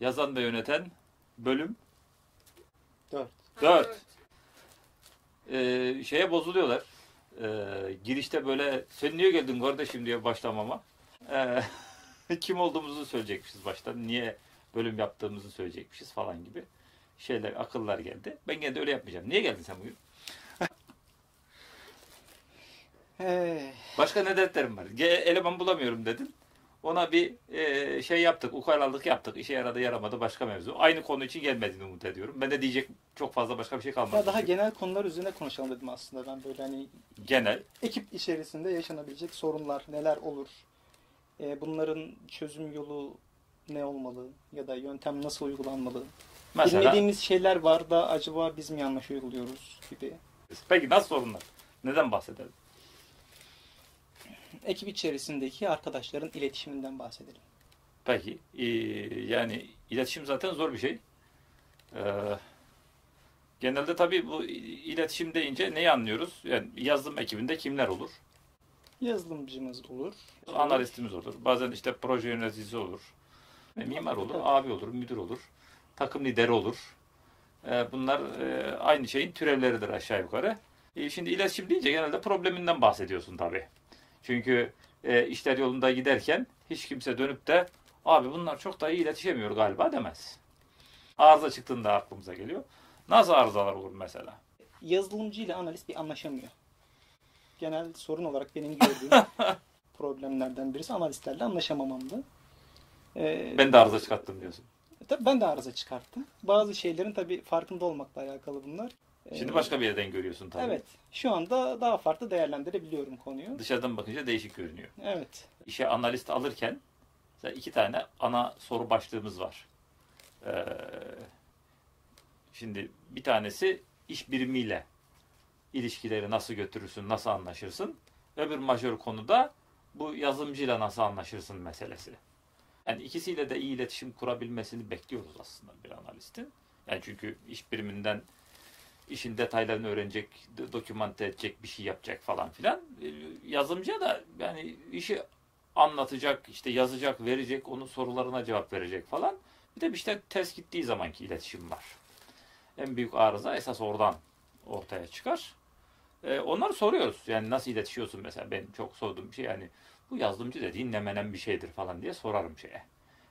yazan ve yöneten bölüm Dört. 4. Ee, şeye bozuluyorlar. Ee, girişte böyle sen niye geldin kardeşim diye başlamama. Ee, kim olduğumuzu söyleyecekmişiz baştan. Niye bölüm yaptığımızı söyleyecekmişiz falan gibi şeyler, akıllar geldi. Ben gene de öyle yapmayacağım. Niye geldin sen bugün? Başka ne dertlerim var? Ge- eleman bulamıyorum dedin. Ona bir e, şey yaptık, ukalalık yaptık. İşe yaradı yaramadı başka mevzu. Aynı konu için gelmediğini umut ediyorum. Ben de diyecek çok fazla başka bir şey kalmadı. ya daha genel konular üzerine konuşalım dedim aslında ben böyle hani Genel. ekip içerisinde yaşanabilecek sorunlar neler olur? Ee, bunların çözüm yolu ne olmalı ya da yöntem nasıl uygulanmalı? Mesela Bilmediğimiz şeyler var da acaba biz mi yanlış uyguluyoruz gibi. Peki nasıl sorunlar? Neden bahsedelim? Ekip içerisindeki arkadaşların iletişiminden bahsedelim. Peki. ee, yani iletişim zaten zor bir şey. Ee, genelde tabii bu iletişim deyince neyi anlıyoruz? Yani yazılım ekibinde kimler olur? Yazılımcımız olur. Analistimiz olur. Bazen işte proje yöneticisi olur. E, mimar olur, abi olur, müdür olur. Takım lideri olur. E, bunlar e, aynı şeyin türevleridir aşağı yukarı. E, şimdi iletişim deyince genelde probleminden bahsediyorsun tabii. Çünkü e, işler yolunda giderken hiç kimse dönüp de abi bunlar çok da iyi iletişemiyor galiba demez. Arıza çıktığında aklımıza geliyor. Nasıl arızalar olur mesela? Yazılımcı ile analist bir anlaşamıyor. Genel sorun olarak benim gördüğüm problemlerden birisi analistlerle anlaşamamamdı. Ee, Ben de arıza çıkarttım diyorsun. Tabii ben de arıza çıkarttım. Bazı şeylerin tabii farkında olmakla alakalı bunlar. Ee, Şimdi başka bir yerden görüyorsun tabii. Evet. Şu anda daha farklı değerlendirebiliyorum konuyu. Dışarıdan bakınca değişik görünüyor. Evet. işe analist alırken iki tane ana soru başlığımız var. Ee, şimdi bir tanesi iş birimiyle ilişkileri nasıl götürürsün, nasıl anlaşırsın. Öbür majör konuda bu yazılımcıyla nasıl anlaşırsın meselesi. Yani ikisiyle de iyi iletişim kurabilmesini bekliyoruz aslında bir analistin. Yani çünkü iş biriminden işin detaylarını öğrenecek, do- dokümante edecek, bir şey yapacak falan filan. Ee, Yazılımcıya da yani işi anlatacak, işte yazacak, verecek, onun sorularına cevap verecek falan. Bir de işte ters gittiği zamanki iletişim var. En büyük arıza esas oradan ortaya çıkar. Ee, onları soruyoruz. Yani nasıl iletişiyorsun mesela? Ben çok sorduğum bir şey yani bu yazılımcı dediğin ne menen bir şeydir falan diye sorarım şeye.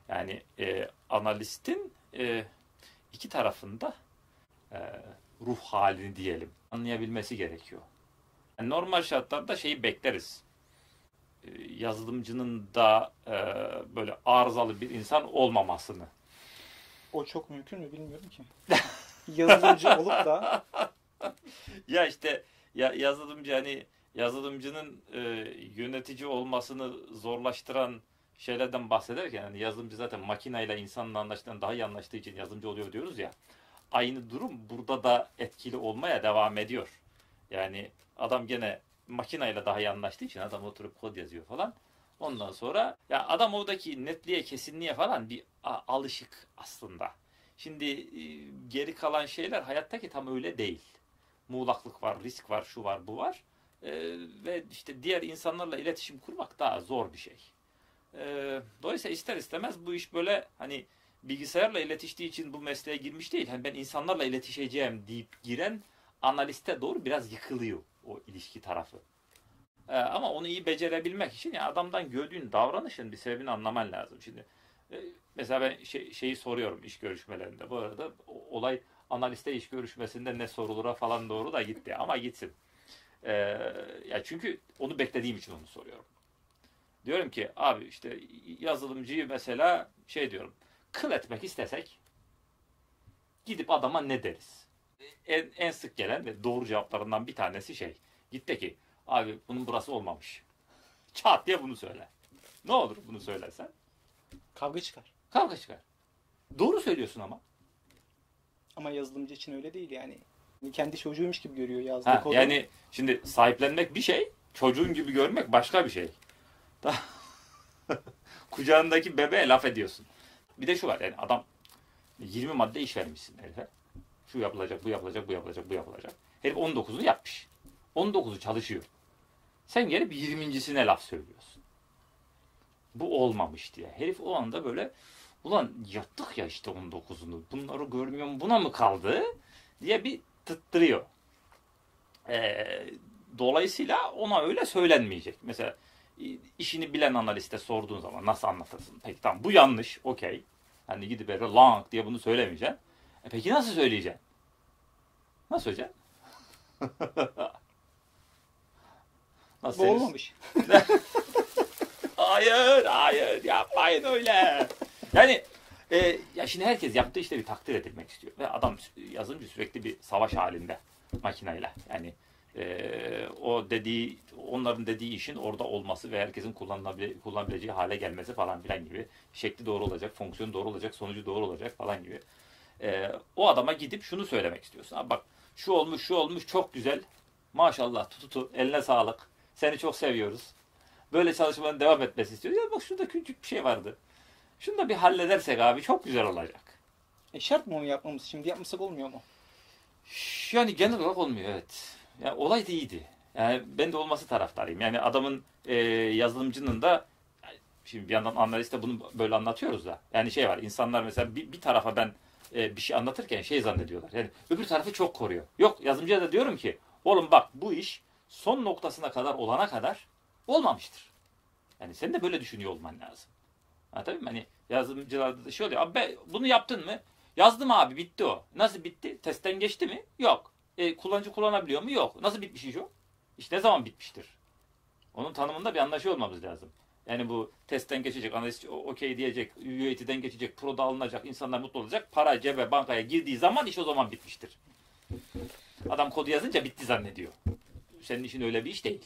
Yani e, analistin e, iki tarafında e, ruh halini diyelim anlayabilmesi gerekiyor. Yani normal şartlarda şeyi bekleriz e, yazılımcının da e, böyle arızalı bir insan olmamasını. O çok mümkün mü bilmiyorum ki. Yazılımcı olup da Ya işte ya yazılımcı hani yazılımcının e, yönetici olmasını zorlaştıran şeylerden bahsederken hani yazılımcı zaten makineyle insanla anlaştıktan daha iyi anlaştığı için yazılımcı oluyor diyoruz ya. Aynı durum burada da etkili olmaya devam ediyor. Yani adam gene makineyle daha iyi anlaştığı için adam oturup kod yazıyor falan. Ondan sonra ya adam oradaki netliğe, kesinliğe falan bir alışık aslında. Şimdi e, geri kalan şeyler hayattaki tam öyle değil. Muğlaklık var, risk var, şu var, bu var. E, ve işte diğer insanlarla iletişim kurmak daha zor bir şey. E, dolayısıyla ister istemez bu iş böyle hani bilgisayarla iletiştiği için bu mesleğe girmiş değil. Hani ben insanlarla iletişeceğim deyip giren analiste doğru biraz yıkılıyor o ilişki tarafı. Ee, ama onu iyi becerebilmek için ya adamdan gördüğün davranışın bir sebebini anlaman lazım. Şimdi e, mesela ben şey, şeyi soruyorum iş görüşmelerinde. Bu arada olay analiste iş görüşmesinde ne sorulura falan doğru da gitti ama gitsin. Ee, ya çünkü onu beklediğim için onu soruyorum. Diyorum ki abi işte yazılımcıyı mesela şey diyorum kıl etmek istesek gidip adama ne deriz? En, en sık gelen ve doğru cevaplarından bir tanesi şey. Git de ki abi bunun burası olmamış. Çat diye bunu söyle. Ne olur bunu söylersen? kavga çıkar. Kavga çıkar. Doğru söylüyorsun ama. Ama yazılımcı için öyle değil yani. Kendi çocuğuymuş gibi görüyor yazdığı Ha, kodu. yani şimdi sahiplenmek bir şey, çocuğun gibi görmek başka bir şey. Da- Kucağındaki bebeğe laf ediyorsun. Bir de şu var yani adam 20 madde iş vermişsin herife. Şu yapılacak, bu yapılacak, bu yapılacak, bu yapılacak. Herif 19'unu yapmış. 19'u çalışıyor. Sen gelip 20.sine laf söylüyorsun. Bu olmamış diye. Herif o anda böyle ulan yaptık ya işte 19'unu bunları görmüyorum buna mı kaldı diye bir tıttırıyor. Ee, dolayısıyla ona öyle söylenmeyecek. Mesela işini bilen analiste sorduğun zaman nasıl anlatırsın? Peki tamam bu yanlış okey. Hani gidip böyle long diye bunu söylemeyeceksin. E peki nasıl söyleyeceksin? Nasıl söyleyeceksin? nasıl Bu olmamış. Hayır, hayır yapmayın öyle. Yani e, ya şimdi herkes yaptığı işte bir takdir edilmek istiyor. Ve adam yazılımcı sürekli bir savaş halinde makineyle. Yani e, o dediği, onların dediği işin orada olması ve herkesin kullanılabile, kullanabileceği hale gelmesi falan filan gibi. Şekli doğru olacak, fonksiyonu doğru olacak, sonucu doğru olacak falan gibi. E, o adama gidip şunu söylemek istiyorsun. Abi bak şu olmuş, şu olmuş çok güzel. Maşallah tututu, eline sağlık. Seni çok seviyoruz. Böyle çalışmanın devam etmesi istiyoruz. Ya bak şurada küçük bir şey vardı. Şunu da bir halledersek abi çok güzel olacak. E şart mı onu yapmamız? Şimdi yapmasak olmuyor mu? Yani genel olarak olmuyor evet. Yani olay da iyiydi. Yani ben de olması taraftarıyım. Yani adamın e, yazılımcının da şimdi bir yandan analiste bunu böyle anlatıyoruz da. Yani şey var insanlar mesela bir, bir tarafa ben e, bir şey anlatırken şey zannediyorlar. Yani öbür tarafı çok koruyor. Yok yazılımcıya da diyorum ki oğlum bak bu iş son noktasına kadar olana kadar olmamıştır. Yani sen de böyle düşünüyor olman lazım. Anlatabiliyor muyum? Hani yazılımcılarda da şey oluyor. Abi bunu yaptın mı? Yazdım abi bitti o. Nasıl bitti? Testten geçti mi? Yok. E, kullanıcı kullanabiliyor mu? Yok. Nasıl bitmiş iş o? İş ne zaman bitmiştir? Onun tanımında bir anlaşıyor olmamız lazım. Yani bu testten geçecek, analist o- okey diyecek, UAT'den geçecek, proda alınacak, insanlar mutlu olacak. Para cebe, bankaya girdiği zaman iş o zaman bitmiştir. Adam kodu yazınca bitti zannediyor. Senin işin öyle bir iş değil.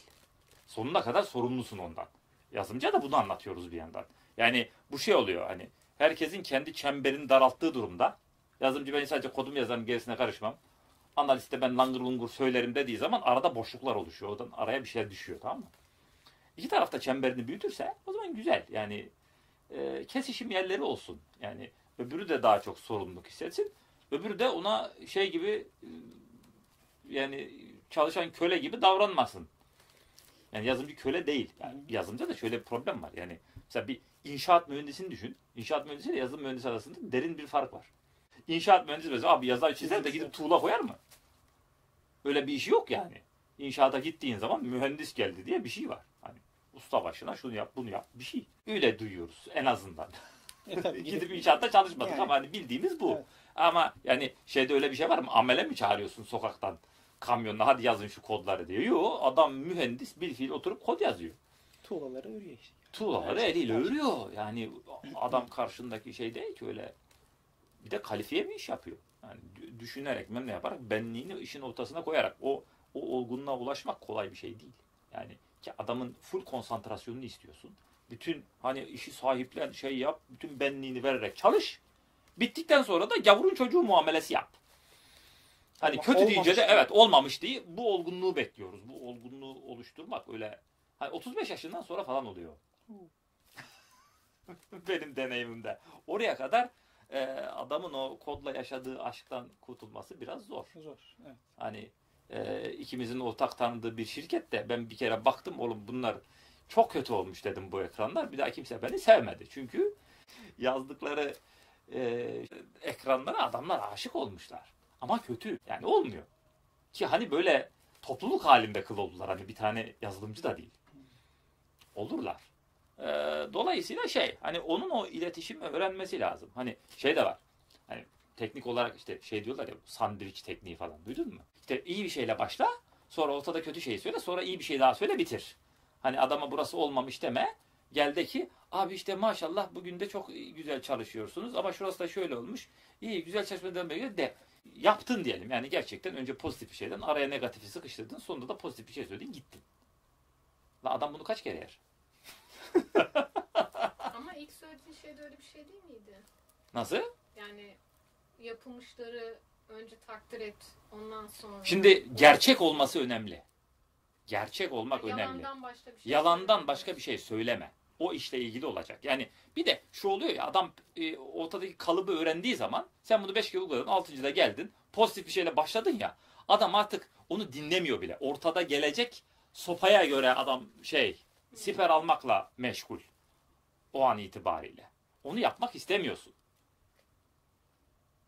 Sonuna kadar sorumlusun ondan. Yazımcıya da bunu anlatıyoruz bir yandan. Yani bu şey oluyor hani herkesin kendi çemberini daralttığı durumda yazımcı ben sadece kodumu yazarım gerisine karışmam. Analiste ben langır lungur söylerim dediği zaman arada boşluklar oluşuyor. Oradan araya bir şeyler düşüyor tamam mı? İki tarafta çemberini büyütürse o zaman güzel. Yani e, kesişim yerleri olsun. Yani öbürü de daha çok sorumluluk hissetsin. Öbürü de ona şey gibi e, yani çalışan köle gibi davranmasın. Yani yazılımcı köle değil. Yani yazılımcıda da şöyle bir problem var. Yani mesela bir inşaat mühendisini düşün. İnşaat mühendisiyle yazılım mühendisi arasında derin bir fark var. İnşaat mühendisi mesela abi yazar çizer de gidip tuğla koyar mı? Öyle bir işi yok yani. İnşaata gittiğin zaman mühendis geldi diye bir şey var. Hani usta başına şunu yap bunu yap bir şey. Öyle duyuyoruz en azından. E tabii Gidip gidip- inşaatta çalışmadık Yani. ama hani bildiğimiz bu. Evet. Ama yani şeyde öyle bir şey var mı? Amele mi çağırıyorsun sokaktan? Kamyonla hadi yazın şu kodları diyor. Yok adam mühendis bir fiil oturup kod yazıyor. tuğlaları örüyor işte. Tuğlaları eliyle örüyor. Yani adam karşındaki şey değil ki öyle. Bir de kalifiye bir iş yapıyor. Yani dü- düşünerek ne yaparak benliğini işin ortasına koyarak o o olgunluğa ulaşmak kolay bir şey değil. Yani ki adamın full konsantrasyonunu istiyorsun. Bütün hani işi sahiplen şey yap, bütün benliğini vererek çalış. Bittikten sonra da gavurun çocuğu muamelesi yap. Hani Ama kötü deyince de evet olmamış diye bu olgunluğu bekliyoruz. Bu olgunluğu oluşturmak öyle hani 35 yaşından sonra falan oluyor. Benim deneyimimde. Oraya kadar e, adamın o kodla yaşadığı aşktan kurtulması biraz zor. Zor. Evet. Hani e, ikimizin ortak tanıdığı bir şirkette ben bir kere baktım oğlum bunlar çok kötü olmuş dedim bu ekranlar. Bir daha kimse beni sevmedi. Çünkü yazdıkları e, ekranlara adamlar aşık olmuşlar. Ama kötü. Yani olmuyor. Ki hani böyle topluluk halinde kıl oldular. Hani bir tane yazılımcı da değil. Olurlar. E, dolayısıyla şey hani onun o iletişimi öğrenmesi lazım. Hani şey de var. Hani teknik olarak işte şey diyorlar ya sandviç tekniği falan duydun mu? İşte iyi bir şeyle başla sonra ortada kötü şeyi söyle sonra iyi bir şey daha söyle bitir. Hani adama burası olmamış deme. Gel ki abi işte maşallah bugün de çok güzel çalışıyorsunuz ama şurası da şöyle olmuş. İyi güzel çalışmadan beri de yaptın diyelim. Yani gerçekten önce pozitif bir şeyden araya negatifi sıkıştırdın sonunda da pozitif bir şey söyledin gittin. La adam bunu kaç kere yer? Ama ilk söylediğin şey de öyle bir şey değil miydi? Nasıl? Yani yapılmışları önce takdir et, ondan sonra... Şimdi gerçek olması önemli. Gerçek olmak önemli. Yalandan başka bir şey Yalandan başka bir şey söyleme. O işle ilgili olacak. Yani bir de şu oluyor ya adam e, ortadaki kalıbı öğrendiği zaman sen bunu 5 kere uyguladın 6. da geldin pozitif bir şeyle başladın ya adam artık onu dinlemiyor bile. Ortada gelecek sopaya göre adam şey siper almakla meşgul. O an itibariyle. Onu yapmak istemiyorsun.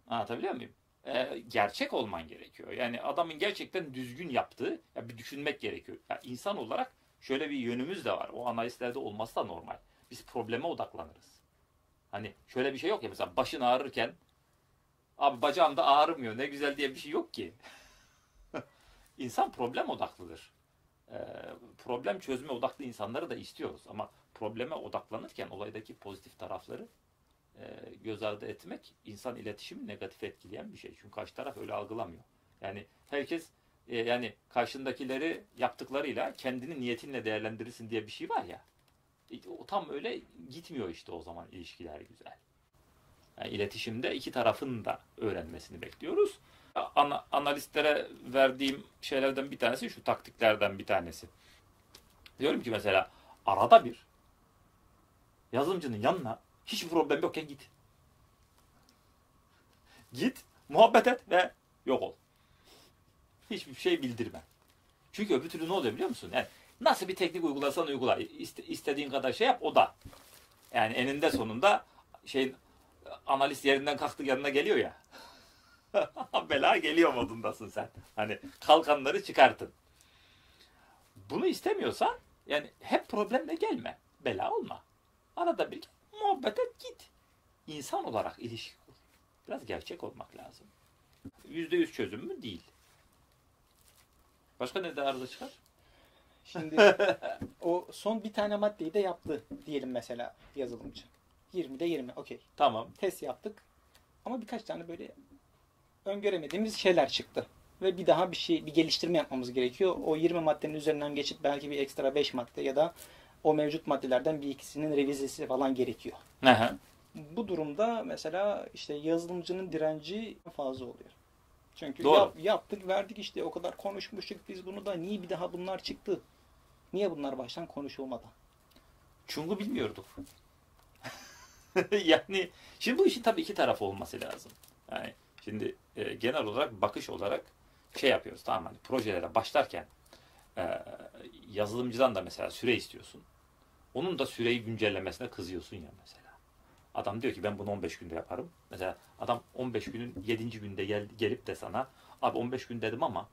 Anlatabiliyor muyum? Ee, gerçek olman gerekiyor. Yani adamın gerçekten düzgün yaptığı ya bir düşünmek gerekiyor. Ya insan olarak şöyle bir yönümüz de var. O analistlerde olması da normal. Biz probleme odaklanırız. Hani şöyle bir şey yok ya mesela başın ağrırken abi bacağım ağrımıyor ne güzel diye bir şey yok ki. İnsan problem odaklıdır. Ee, problem çözme odaklı insanları da istiyoruz ama probleme odaklanırken olaydaki pozitif tarafları e, göz ardı etmek insan iletişimi negatif etkileyen bir şey. Çünkü karşı taraf öyle algılamıyor. Yani herkes e, yani karşındakileri yaptıklarıyla kendini niyetinle değerlendirirsin diye bir şey var ya. E, o tam öyle gitmiyor işte o zaman ilişkiler güzel. Yani iletişimde iki tarafın da öğrenmesini bekliyoruz. Ana, analistlere verdiğim şeylerden bir tanesi şu taktiklerden bir tanesi. Diyorum ki mesela arada bir yazılımcının yanına hiçbir problem yokken git. Git, muhabbet et ve yok ol. Hiçbir şey bildirme. Çünkü öbür türlü ne oluyor biliyor musun? Yani nasıl bir teknik uygulasan uygula. İste, istediğin kadar şey yap o da. Yani eninde sonunda şeyin analist yerinden kalktı yanına geliyor ya. Bela geliyor modundasın sen. Hani kalkanları çıkartın. Bunu istemiyorsan yani hep problemle gelme. Bela olma. Arada bir muhabbet et git. İnsan olarak ilişki kur. Biraz gerçek olmak lazım. Yüzde yüz çözüm mü? Değil. Başka ne de arıza çıkar? Şimdi o son bir tane maddeyi de yaptı diyelim mesela yazılımcı. 20'de 20 okey. Tamam. Test yaptık. Ama birkaç tane böyle öngöremediğimiz şeyler çıktı. Ve bir daha bir şey, bir geliştirme yapmamız gerekiyor. O 20 maddenin üzerinden geçip belki bir ekstra 5 madde ya da o mevcut maddelerden bir ikisinin revizesi falan gerekiyor. Aha. Bu durumda mesela işte yazılımcının direnci fazla oluyor. Çünkü Doğru. yap- yaptık verdik işte o kadar konuşmuştuk biz bunu da niye bir daha bunlar çıktı? Niye bunlar baştan konuşulmadı? Çünkü bilmiyorduk. yani şimdi bu işin tabii iki tarafı olması lazım. Yani şimdi e, genel olarak bakış olarak şey yapıyoruz tamam hani projelere başlarken e, yazılımcıdan da mesela süre istiyorsun. Onun da süreyi güncellemesine kızıyorsun ya mesela. Adam diyor ki ben bunu 15 günde yaparım. Mesela adam 15 günün 7. günde gel, gelip de sana abi 15 gün dedim ama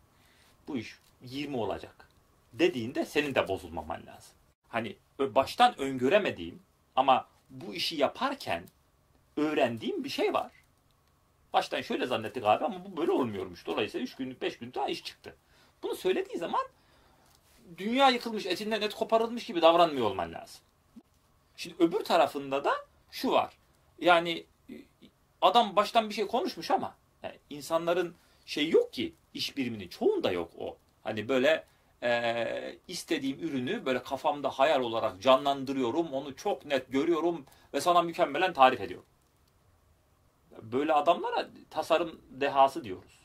bu iş 20 olacak dediğinde senin de bozulmaman lazım. Hani baştan öngöremediğim ama bu işi yaparken öğrendiğim bir şey var. Baştan şöyle zannettik abi ama bu böyle olmuyormuş. Dolayısıyla 3 günlük 5 günlük daha iş çıktı. Bunu söylediği zaman dünya yıkılmış, etinden et koparılmış gibi davranmıyor olman lazım. Şimdi öbür tarafında da şu var. Yani e, adam baştan bir şey konuşmuş ama yani insanların şey yok ki iş biriminin çoğunda yok o. Hani böyle e, istediğim ürünü böyle kafamda hayal olarak canlandırıyorum. Onu çok net görüyorum ve sana mükemmelen tarif ediyorum. Böyle adamlara tasarım dehası diyoruz.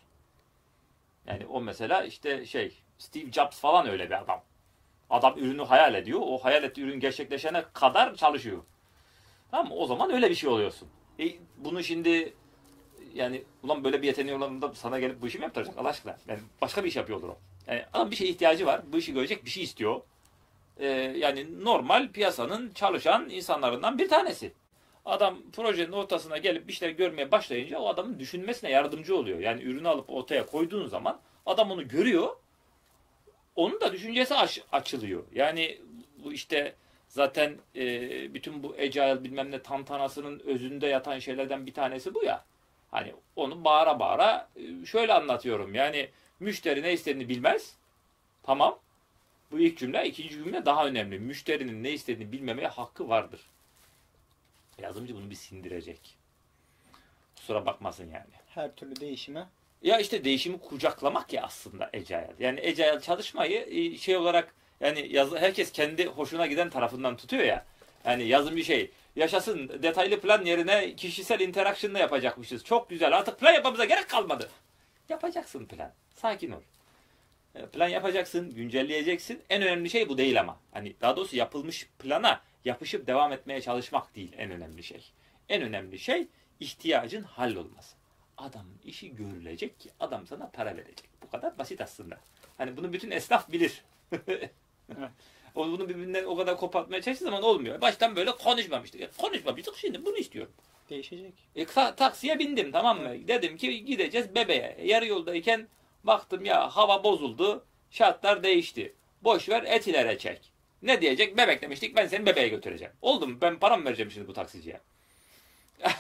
Yani o mesela işte şey Steve Jobs falan öyle bir adam. Adam ürünü hayal ediyor. O hayal ettiği ürün gerçekleşene kadar çalışıyor. Tamam? O zaman öyle bir şey oluyorsun. E, bunu şimdi yani ulan böyle bir yeteneği olan da sana gelip bu işi mi yaptıracak Allah aşkına? Yani başka bir iş yapıyordur o. Yani adam bir şeye ihtiyacı var. Bu işi görecek bir şey istiyor. Ee, yani normal piyasanın çalışan insanlarından bir tanesi. Adam projenin ortasına gelip bir şeyler görmeye başlayınca o adamın düşünmesine yardımcı oluyor. Yani ürünü alıp ortaya koyduğun zaman adam onu görüyor. Onun da düşüncesi aç- açılıyor. Yani bu işte zaten e, bütün bu agile bilmem ne tantanasının özünde yatan şeylerden bir tanesi bu ya. Hani onu bağıra bağıra e, şöyle anlatıyorum. Yani müşteri ne istediğini bilmez. Tamam. Bu ilk cümle. ikinci cümle daha önemli. Müşterinin ne istediğini bilmemeye hakkı vardır. Yazımcı bunu bir sindirecek. Kusura bakmasın yani. Her türlü değişime Ya işte değişimi kucaklamak ya aslında Agile. Yani Agile çalışmayı e, şey olarak yani yaz, herkes kendi hoşuna giden tarafından tutuyor ya. Yani yazım bir şey. Yaşasın detaylı plan yerine kişisel interaction'la yapacakmışız. Çok güzel. Artık plan yapmamıza gerek kalmadı. Yapacaksın plan. Sakin ol. E, Plan yapacaksın, güncelleyeceksin. En önemli şey bu değil ama. Hani daha doğrusu yapılmış plana yapışıp devam etmeye çalışmak değil en önemli şey. En önemli şey ihtiyacın hallolması. Adamın işi görülecek ki adam sana para verecek. Bu kadar basit aslında. Hani bunu bütün esnaf bilir. O bunu birbirinden o kadar kopartmaya çalıştığı zaman olmuyor. Baştan böyle konuşmamıştık. E, konuşmamıştık şimdi bunu istiyorum. Değişecek. E, ta- taksiye bindim tamam mı? Dedim ki gideceğiz bebeğe. Yarı yoldayken baktım ya hava bozuldu. Şartlar değişti. Boş ver etilere çek. Ne diyecek? Bebek demiştik ben seni bebeğe götüreceğim. Oldu mu? Ben param vereceğim şimdi bu taksiciye.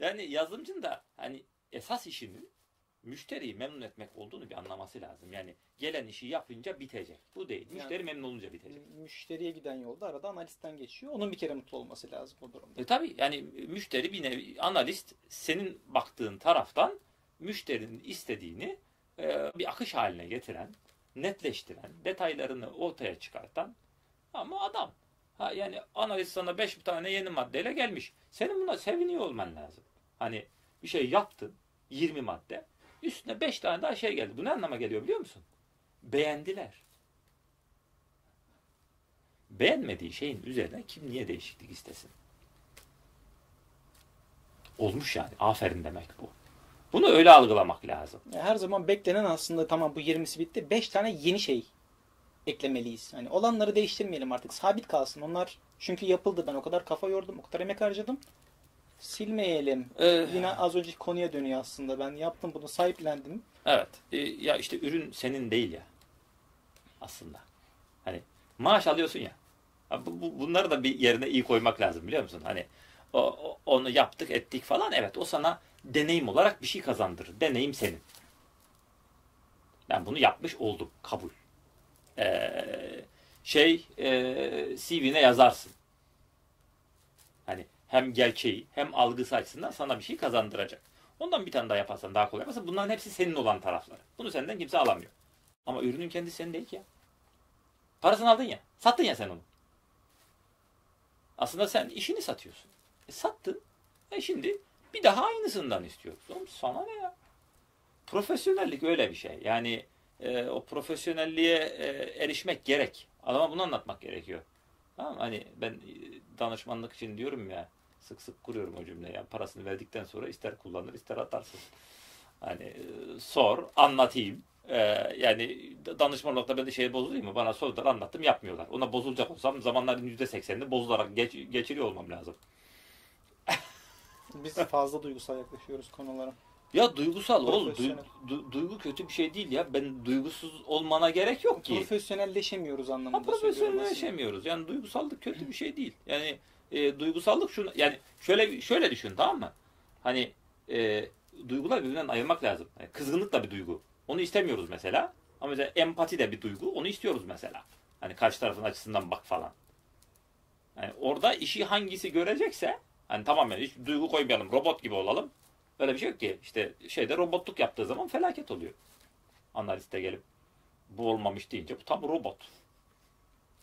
yani yazılımcının da hani esas işinin müşteriyi memnun etmek olduğunu bir anlaması lazım. Yani gelen işi yapınca bitecek. Bu değil. Müşteri memnun olunca bitecek. Müşteriye giden yolda arada analistten geçiyor. Onun bir kere mutlu olması lazım o durumda. E tabi yani müşteri bir nevi analist senin baktığın taraftan müşterinin istediğini e, bir akış haline getiren, netleştiren, detaylarını ortaya çıkartan ama adam. Ha yani analist sana 5 tane yeni maddeyle gelmiş. Senin buna seviniyor olman lazım. Hani bir şey yaptın 20 madde. Üstüne 5 tane daha şey geldi. Bu ne anlama geliyor biliyor musun? Beğendiler. Beğenmediği şeyin üzerine kim niye değişiklik istesin? Olmuş yani. Aferin demek bu. Bunu öyle algılamak lazım. Her zaman beklenen aslında tamam bu 20'si bitti. 5 tane yeni şey eklemeliyiz. Hani olanları değiştirmeyelim artık. Sabit kalsın. Onlar çünkü yapıldı. Ben o kadar kafa yordum. O kadar emek harcadım. Silmeyelim. Ee, Yine az önceki konuya dönüyor aslında. Ben yaptım bunu sahiplendim. Evet. Ee, ya işte ürün senin değil ya. Aslında. Hani maaş alıyorsun ya. Ha, Bu, bu- bunları da bir yerine iyi koymak lazım biliyor musun? Hani o, o- onu yaptık ettik falan. Evet o sana deneyim olarak bir şey kazandırır. Deneyim senin. Ben bunu yapmış oldum. Kabul. Ee, şey e, CV'ne yazarsın. Hani hem gerçeği hem algısı açısından sana bir şey kazandıracak. Ondan bir tane daha yaparsan daha kolay. Mesela bunların hepsi senin olan tarafları. Bunu senden kimse alamıyor. Ama ürünün kendisi senin değil ki ya. Parasını aldın ya. Sattın ya sen onu. Aslında sen işini satıyorsun. E sattın. E şimdi bir daha aynısından istiyoruz. Oğlum sana ne ya? Profesyonellik öyle bir şey. Yani e, o profesyonelliğe e, erişmek gerek. Adama bunu anlatmak gerekiyor. Tamam? Hani ben e, danışmanlık için diyorum ya sık sık kuruyorum o cümleyi. Yani parasını verdikten sonra ister kullanır ister atarsın. Hani e, sor, anlatayım. E, yani danışmanlıkta ben de şey bozulayım mı? Bana sordular anlattım yapmıyorlar. Ona bozulacak olsam zamanların %80'ini bozularak geç, geçiriyor olmam lazım. Biz fazla duygusal yaklaşıyoruz konulara. Ya duygusal oğlum. Du- du- duygu kötü bir şey değil ya. Ben duygusuz olmana gerek yok ki. Profesyonelleşemiyoruz Ha, anlamında söylüyorum aslında. profesyonelleşemiyoruz. Yani duygusallık kötü bir şey değil. Yani e, duygusallık şunu yani şöyle şöyle düşün tamam mı? Hani e, duygular birbirinden ayırmak lazım. Yani kızgınlık da bir duygu. Onu istemiyoruz mesela. Ama mesela empati de bir duygu. Onu istiyoruz mesela. Hani karşı tarafın açısından bak falan. Yani orada işi hangisi görecekse hani tamamen hiç duygu koymayalım. Robot gibi olalım. Öyle bir şey yok ki. İşte şeyde robotluk yaptığı zaman felaket oluyor. Analiste gelip bu olmamış deyince bu tam robot.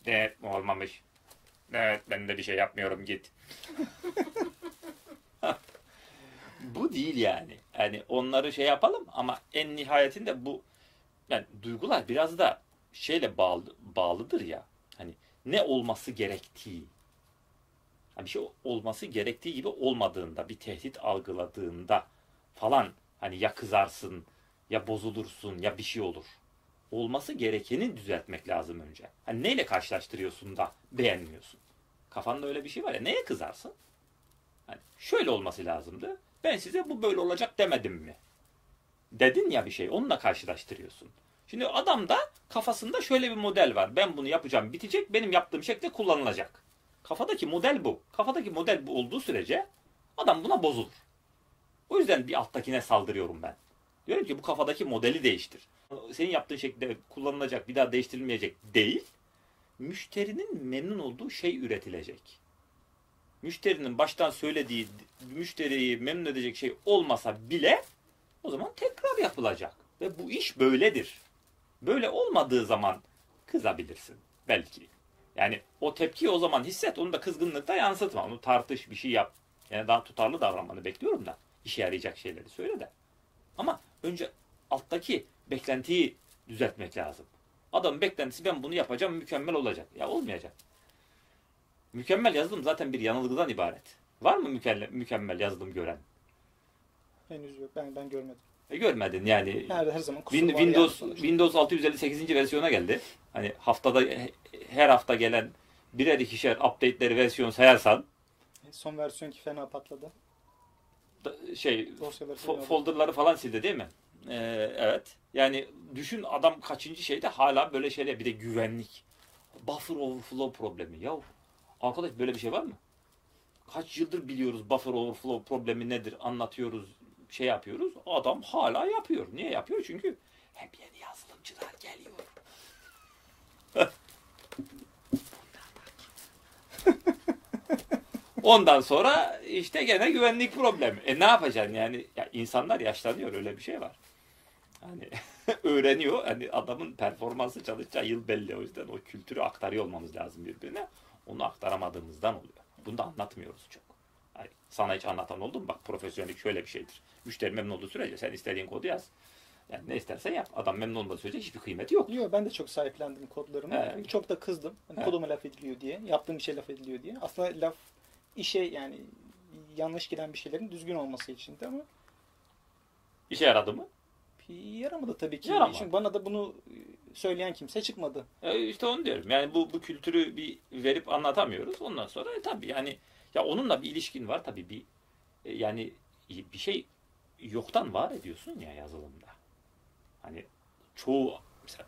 Evet olmamış. Evet ben de bir şey yapmıyorum git. bu değil yani. Yani onları şey yapalım ama en nihayetinde bu yani duygular biraz da şeyle bağlı, bağlıdır ya. Hani ne olması gerektiği. Hani bir şey olması gerektiği gibi olmadığında, bir tehdit algıladığında falan hani ya kızarsın ya bozulursun ya bir şey olur olması gerekeni düzeltmek lazım önce. Hani neyle karşılaştırıyorsun da beğenmiyorsun? Kafanda öyle bir şey var ya neye kızarsın? Hani şöyle olması lazımdı. Ben size bu böyle olacak demedim mi? Dedin ya bir şey onunla karşılaştırıyorsun. Şimdi adamda kafasında şöyle bir model var. Ben bunu yapacağım bitecek benim yaptığım şekilde kullanılacak. Kafadaki model bu. Kafadaki model bu olduğu sürece adam buna bozulur. O yüzden bir alttakine saldırıyorum ben. Diyorum ki bu kafadaki modeli değiştir. Senin yaptığın şekilde kullanılacak, bir daha değiştirilmeyecek değil. Müşterinin memnun olduğu şey üretilecek. Müşterinin baştan söylediği, müşteriyi memnun edecek şey olmasa bile o zaman tekrar yapılacak. Ve bu iş böyledir. Böyle olmadığı zaman kızabilirsin belki. Yani o tepkiyi o zaman hisset, onu da kızgınlıkta yansıtma. Onu tartış, bir şey yap. Yani daha tutarlı davranmanı bekliyorum da. işe yarayacak şeyleri söyle de. Ama önce alttaki beklentiyi düzeltmek lazım. Adamın beklentisi ben bunu yapacağım mükemmel olacak. Ya olmayacak. Mükemmel yazılım zaten bir yanılgıdan ibaret. Var mı mükemmel, mükemmel yazılım gören? Henüz yok. Ben, ben görmedim. E, görmedin yani. Her, her zaman Win- var yani Windows sonuçta. Windows 658. versiyona geldi. Hani haftada her hafta gelen birer ikişer update'leri versiyon sayarsan Son versiyon ki fena patladı. da- şey fo- folderları falan sildi değil mi? Ee, evet. Yani düşün adam kaçıncı şeyde hala böyle şeyler bir de güvenlik. Buffer overflow problemi. Ya arkadaş böyle bir şey var mı? Kaç yıldır biliyoruz buffer overflow problemi nedir anlatıyoruz şey yapıyoruz. Adam hala yapıyor. Niye yapıyor? Çünkü hep yeni yazılımcılar geliyor. Ondan sonra işte gene güvenlik problemi. E ne yapacaksın yani? Ya insanlar yaşlanıyor öyle bir şey var. Hani öğreniyor. Hani adamın performansı çalışacağı yıl belli. O yüzden o kültürü aktarıyor olmamız lazım birbirine. Onu aktaramadığımızdan oluyor. Bunu da anlatmıyoruz çok. Sana hiç anlatan oldu mu? Bak profesyonellik şöyle bir şeydir. Müşteri memnun olduğu sürece sen istediğin kodu yaz. Yani ne istersen yap. Adam memnun olmadığı sürece hiçbir kıymeti yok. Yok ben de çok sahiplendim kodlarımı. Evet. Çok da kızdım. Hani Evet. koduma laf ediliyor diye. Yaptığım bir şey laf ediliyor diye. Aslında laf işe yani yanlış giden bir şeylerin düzgün olması için de ama İşe yaradı mı? yaramadı tabii ki. Yaramadı. Çünkü bana da bunu söyleyen kimse çıkmadı. E işte onu diyorum. Yani bu, bu kültürü bir verip anlatamıyoruz. Ondan sonra e, tabii yani ya onunla bir ilişkin var tabii bir e, yani bir şey yoktan var ediyorsun ya yazılımda. Hani çoğu mesela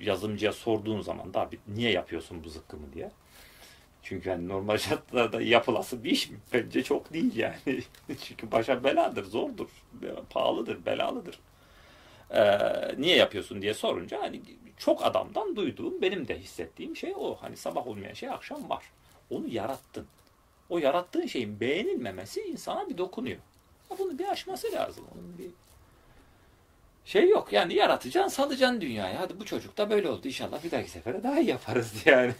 yazılımcıya sorduğun zaman da abi niye yapıyorsun bu zıkkımı diye. Çünkü hani normal şartlarda yapılası bir iş? Bence çok değil yani. Çünkü başa beladır, zordur, pahalıdır, belalıdır. Ee, niye yapıyorsun diye sorunca hani çok adamdan duyduğum, benim de hissettiğim şey o. Hani sabah olmayan şey akşam var. Onu yarattın. O yarattığın şeyin beğenilmemesi insana bir dokunuyor. Ya bunu bir aşması lazım. Onun bir şey yok. Yani yaratacaksın, salacaksın dünyaya. Hadi bu çocuk da böyle oldu. İnşallah bir dahaki sefere daha iyi yaparız yani.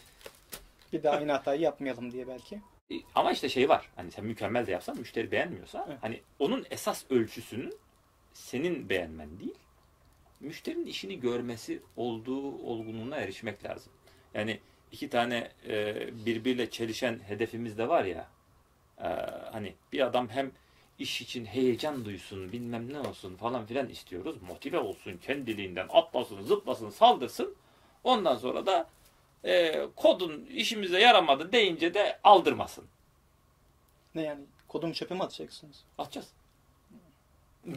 Bir daha aynı hatayı yapmayalım diye belki. E, Ama işte şey var. Hani sen mükemmel de yapsan müşteri beğenmiyorsa Evet. hani onun esas ölçüsünün senin beğenmen değil. Müşterinin işini görmesi olduğu olgunluğuna erişmek lazım. Yani iki tane e, birbiriyle çelişen hedefimiz de var ya. e, hani bir adam hem iş için heyecan duysun, bilmem ne olsun falan filan istiyoruz. Motive olsun, kendiliğinden atlasın, zıplasın, saldırsın. Ondan sonra da e, kodun işimize yaramadı deyince de aldırmasın. Ne yani kodumu çöpe mi atacaksınız? Atacağız.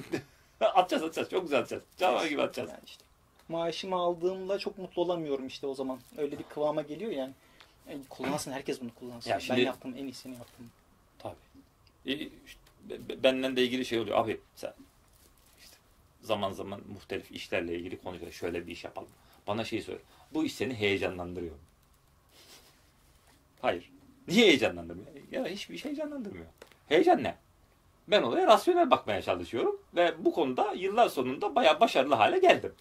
atacağız atacağız. Çok güzel atacağız. Canavar gibi atacağız. Yani işte. Maaşımı aldığımda çok mutlu olamıyorum işte o zaman. Öyle bir kıvama geliyor yani. Yani kullansın herkes bunu kullansın. Ya şimdi- Ben yaptım en iyisini yaptım. Tabii. E, işte be- be- benden de ilgili şey oluyor. Abi sen işte zaman zaman muhtelif işlerle ilgili konuşuyor. Şöyle bir iş yapalım. Bana şey söyle. Bu iş seni heyecanlandırıyor. Hayır. Niye heyecanlandırmıyor? Ya hiçbir şey heyecanlandırmıyor. Heyecan ne? Ben olaya rasyonel bakmaya çalışıyorum ve bu konuda yıllar sonunda bayağı başarılı hale geldim.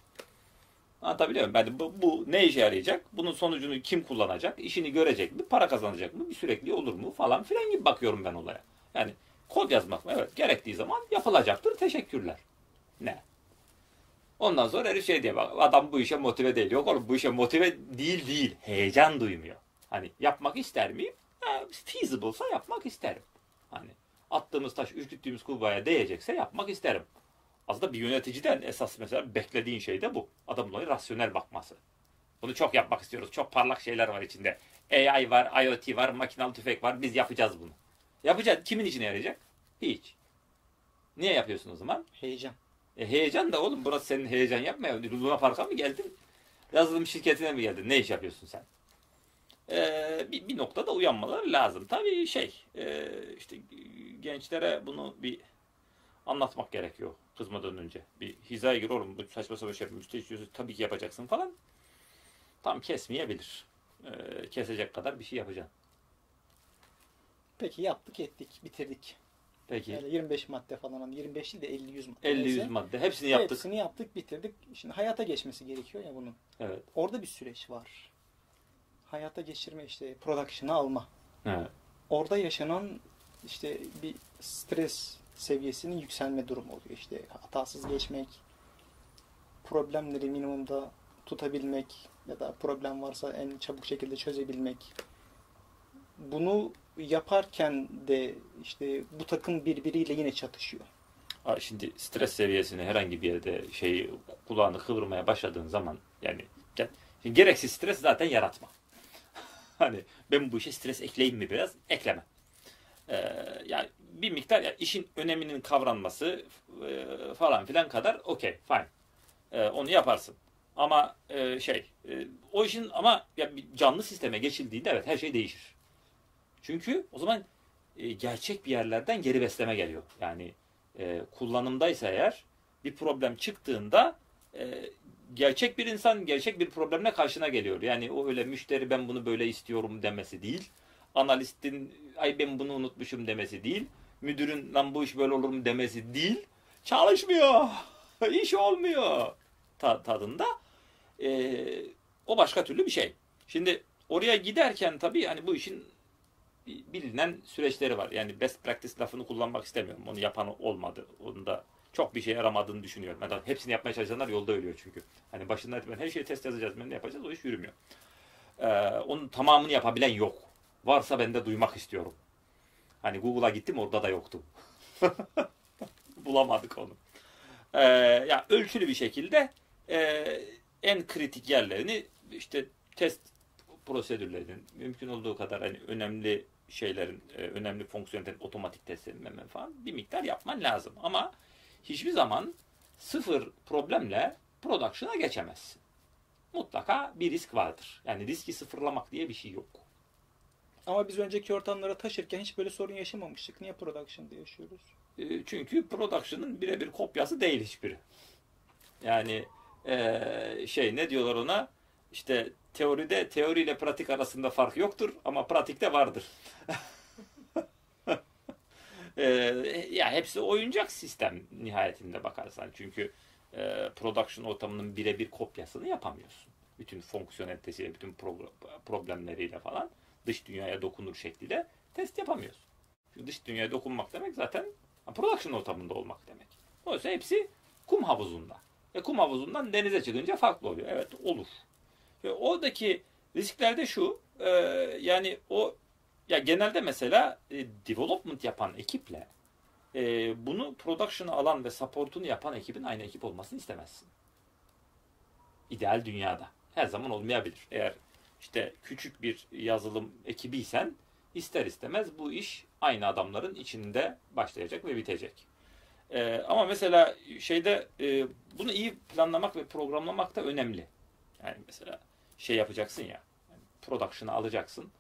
Anlatabiliyor muyum? Yani bu, bu ne işe yarayacak? Bunun sonucunu kim kullanacak? İşini görecek mi? Para kazanacak mı? Bir sürekli olur mu? Falan filan gibi bakıyorum ben olaya. Yani kod yazmak mı? Evet. Gerektiği zaman yapılacaktır. Teşekkürler. Ne? Ondan sonra herif şey diye bak. Adam bu işe motive değil. Yok oğlum bu işe motive değil değil. Heyecan duymuyor. Hani yapmak ister miyim? Ha, feasible'sa yapmak isterim. Hani attığımız taş ürküttüğümüz kurbağaya değecekse yapmak isterim. Aslında bir yöneticiden esas mesela beklediğin şey de bu. Adamın olaya rasyonel bakması. Bunu çok yapmak istiyoruz. Çok parlak şeyler var içinde. AI var, IoT var, makinalı tüfek var. Biz yapacağız bunu. Yapacağız. Kimin işine yarayacak? Hiç. Niye yapıyorsun o zaman? Heyecan. E heyecan da oğlum burası senin heyecan yapmıyor. Luna Park'a mı geldin? Yazılım şirketine mi geldin? Ne iş yapıyorsun sen? Ee, bir, bir noktada uyanmaları lazım. Tabii şey e, işte gençlere bunu bir anlatmak gerekiyor kızmadan önce. Bir hizaya gir oğlum bu saçma sapan şey müşteri istiyorsa tabii ki yapacaksın falan. Tam kesmeyebilir. Ee, kesecek kadar bir şey yapacaksın. Peki yaptık ettik bitirdik. Peki Yani 25 madde falan hani 25 değil de 50-100 madde. 50 neyse. 100 madde hepsini yaptık. Hepsini yaptık bitirdik. Şimdi hayata geçmesi gerekiyor ya bunun. Evet. Orada bir süreç var. Hayata geçirme işte production'a alma. Evet. Orada yaşanan işte bir stres seviyesinin yükselme durumu oluyor. İşte hatasız geçmek, problemleri minimumda tutabilmek ya da problem varsa en çabuk şekilde çözebilmek. Bunu yaparken de işte bu takım birbiriyle yine çatışıyor. Şimdi stres seviyesini herhangi bir yerde şey kulağını kıvırmaya başladığın zaman yani şimdi gereksiz stres zaten yaratma. hani ben bu işe stres ekleyeyim mi biraz? Ekleme. Ee, yani bir miktar ya işin öneminin kavranması e, falan filan kadar okey fine. Ee, onu yaparsın. Ama e, şey e, o işin ama ya bir canlı sisteme geçildiğinde evet her şey değişir. Çünkü o zaman e, gerçek bir yerlerden geri besleme geliyor. Yani e, kullanımdaysa eğer bir problem çıktığında e, gerçek bir insan gerçek bir problemle karşına geliyor. Yani o öyle müşteri ben bunu böyle istiyorum demesi değil. Analistin ay ben bunu unutmuşum demesi değil. Müdürün lan bu iş böyle olur mu demesi değil. Çalışmıyor. iş olmuyor. Ta- tadında. E, o başka türlü bir şey. Şimdi oraya giderken tabii hani bu işin bilinen süreçleri var. Yani best practice lafını kullanmak istemiyorum. Onu yapan olmadı. Onun da çok bir şey yaramadığını düşünüyorum. Ben hepsini yapmaya çalışanlar yolda ölüyor çünkü. Hani başında ben her şeyi test yazacağız, ben ne yapacağız o iş yürümüyor. Ee, onun tamamını yapabilen yok. Varsa ben de duymak istiyorum. Hani Google'a gittim orada da yoktu. Bulamadık onu. Ee, ya ölçülü bir şekilde e, en kritik yerlerini işte test prosedürlerinin mümkün olduğu kadar hani önemli şeylerin, e, önemli fonksiyonellerin otomatik test edilmeme falan bir miktar yapman lazım. Ama hiçbir zaman sıfır problemle production'a geçemezsin. Mutlaka bir risk vardır. Yani riski sıfırlamak diye bir şey yok. Ama biz önceki ortamlara taşırken hiç böyle sorun yaşamamıştık. Niye production'da yaşıyoruz? E, Çünkü production'ın birebir kopyası değil hiçbiri. Yani e, şey ne diyorlar ona? İşte teoride teoriyle pratik arasında fark yoktur ama pratikte vardır. E, ya hepsi oyuncak sistem nihayetinde bakarsan. Çünkü e, production ortamının birebir kopyasını yapamıyorsun. Bütün fonksiyonelitesiyle, bütün pro- problemleriyle falan dış dünyaya dokunur şekliyle test yapamıyorsun. Çünkü dış dünyaya dokunmak demek zaten production ortamında olmak demek. Dolayısıyla hepsi kum havuzunda. E kum havuzundan denize çıkınca farklı oluyor. Evet olur. Ve oradaki riskler de şu. e, yani o ya genelde mesela e, development yapan ekiple e, bunu production'a alan ve support'unu yapan ekibin aynı ekip olmasını istemezsin. İdeal dünyada. Her zaman olmayabilir. Eğer işte küçük bir yazılım ekibiysen ister istemez bu iş aynı adamların içinde başlayacak ve bitecek. Ee, ama mesela şeyde e, bunu iyi planlamak ve programlamak da önemli. Yani mesela şey yapacaksın ya, yani production'a alacaksın.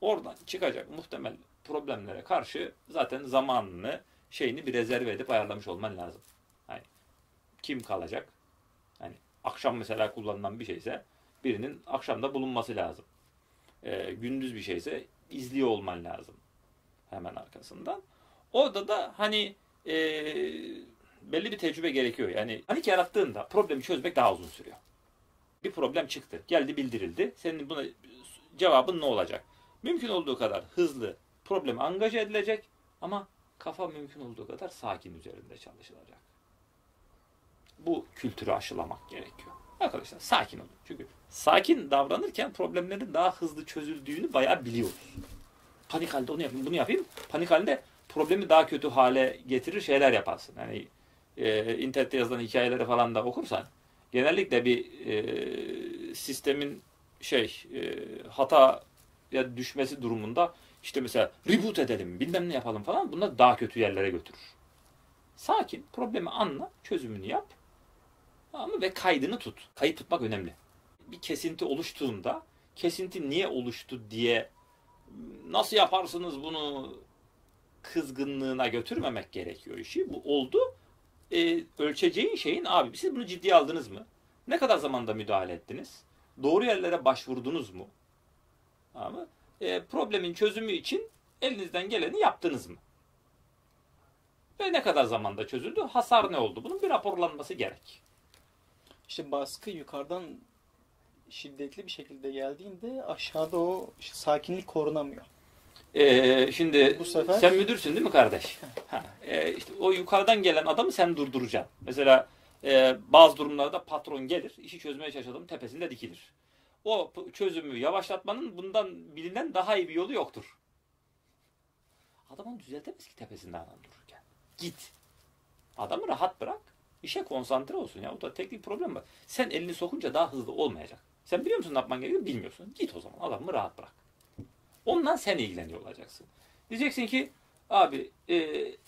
Oradan çıkacak muhtemel problemlere karşı zaten zamanını, şeyini bir rezerve edip ayarlamış olman lazım. Yani kim kalacak? Yani akşam mesela kullanılan bir şeyse birinin akşamda bulunması lazım. Ee, gündüz bir şeyse izliyor olman lazım hemen arkasından. Orada da hani e, belli bir tecrübe gerekiyor. Yani panik yarattığında problemi çözmek daha uzun sürüyor. Bir problem çıktı. Geldi bildirildi. Senin buna cevabın ne olacak? Mümkün olduğu kadar hızlı problemi angaje edilecek ama kafa mümkün olduğu kadar sakin üzerinde çalışılacak. Bu kültürü aşılamak gerekiyor. Arkadaşlar sakin olun. Çünkü sakin davranırken problemlerin daha hızlı çözüldüğünü bayağı biliyoruz. Panik halde onu yapayım, bunu yapayım. Panik halde problemi daha kötü hale getirir şeyler yaparsın. Yani e, internette yazılan hikayeleri falan da okursan genellikle bir e, sistemin şey e, hata ya düşmesi durumunda işte mesela reboot edelim, bilmem ne yapalım falan bunlar daha kötü yerlere götürür. Sakin, problemi anla, çözümünü yap. Ama ve kaydını tut. Kayıt tutmak önemli. Bir kesinti oluştuğunda kesinti niye oluştu diye nasıl yaparsınız bunu kızgınlığına götürmemek gerekiyor işi. Bu oldu. E, ölçeceğin şeyin abi siz bunu ciddiye aldınız mı? Ne kadar zamanda müdahale ettiniz? Doğru yerlere başvurdunuz mu? Ama e, problemin çözümü için elinizden geleni yaptınız mı? Ve ne kadar zamanda çözüldü? Hasar ne oldu? Bunun bir raporlanması gerek. İşte baskı yukarıdan şiddetli bir şekilde geldiğinde aşağıda o işte sakinlik korunamıyor. Ee, şimdi Bu sefer- sen müdürsün değil mi kardeş? Ha, e, işte o yukarıdan gelen adamı sen durduracaksın. Mesela e, bazı durumlarda patron gelir, işi çözmeye çalışalım tepesinde dikilir. O çözümü yavaşlatmanın bundan bilinen daha iyi bir yolu yoktur. Adam onu düzeltemez ki tepesinde adam dururken. Git. Adamı rahat bırak. İşe konsantre olsun ya. O da teknik problem var. Sen elini sokunca daha hızlı olmayacak. Sen biliyor musun ne yapman gerekiyor? Bilmiyorsun. Git o zaman. Adamı rahat bırak. Ondan sen ilgileniyor olacaksın. Diyeceksin ki abi e,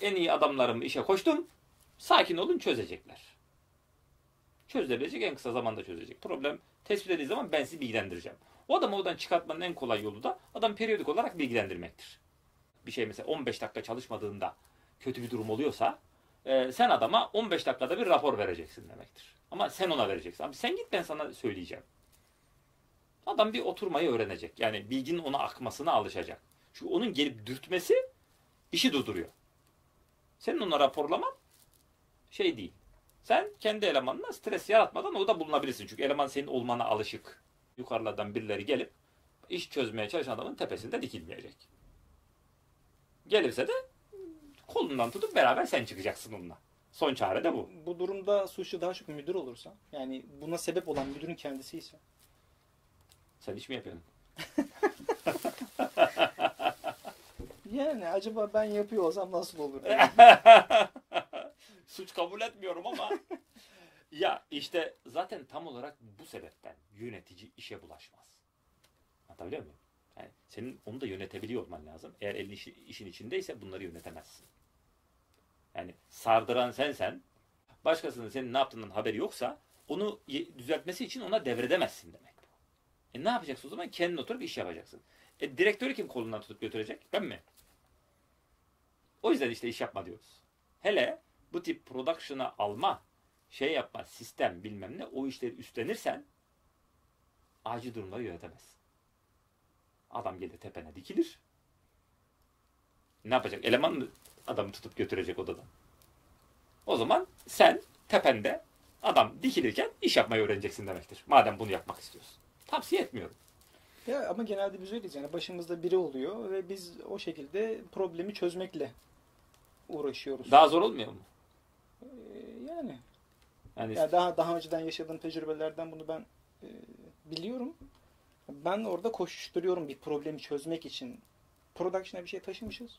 en iyi adamlarımı işe koştum. Sakin olun çözecekler. Çözülebilecek en kısa zamanda çözecek. Problem tespit edildiği zaman ben sizi bilgilendireceğim. O adamı oradan çıkartmanın en kolay yolu da adam periyodik olarak bilgilendirmektir. Bir şey mesela 15 dakika çalışmadığında kötü bir durum oluyorsa e, sen adama 15 dakikada bir rapor vereceksin demektir. Ama sen ona vereceksin. Abi sen git ben sana söyleyeceğim. Adam bir oturmayı öğrenecek. Yani bilginin ona akmasına alışacak. Çünkü onun gelip dürtmesi işi durduruyor. Senin ona raporlaman şey değil. Sen kendi elemanına stres yaratmadan orada bulunabilirsin. Çünkü eleman senin olmana alışık. Yukarılardan birileri gelip iş çözmeye çalışan adamın tepesinde dikilmeyecek. Gelirse de kolundan tutup beraber sen çıkacaksın onunla. Son çare de bu. Bu durumda suçlu daha çok müdür olursa, yani buna sebep olan müdürün kendisi ise. Sen iş mi yapıyorsun? Yani acaba ben yapıyor olsam nasıl olur? Suç kabul etmiyorum ama ya işte zaten tam olarak bu sebepten yönetici işe bulaşmaz. Anlatabiliyor muyum? Yani senin onu da yönetebiliyor olman lazım. Eğer elin işi- işin içindeyse bunları yönetemezsin. Yani sardıran sensen, başkasının senin ne yaptığından haberi yoksa onu düzeltmesi için ona devredemezsin demek bu. E ne yapacaksın o zaman? Kendin oturup iş yapacaksın. E direktörü kim kolundan tutup götürecek? Ben mi? O yüzden işte iş yapma diyoruz. Hele bu tip production'a alma, şey yapma, sistem bilmem ne o işleri üstlenirsen acil durumları yönetemezsin. Adam gelir tepene dikilir. Ne yapacak? Eleman mı adamı tutup götürecek odadan? O zaman sen tepende adam dikilirken iş yapmayı öğreneceksin demektir. Madem bunu yapmak istiyorsun. Tavsiye etmiyorum. Ya ama genelde biz öyleyiz yani başımızda biri oluyor ve biz o şekilde problemi çözmekle uğraşıyoruz. Daha zor olmuyor mu? Ee, yani Yani Ya daha daha önceden yaşadığım tecrübelerden bunu ben e, biliyorum. Ben orada koşuşturuyorum bir problemi çözmek için. Production'a bir şey taşımışız.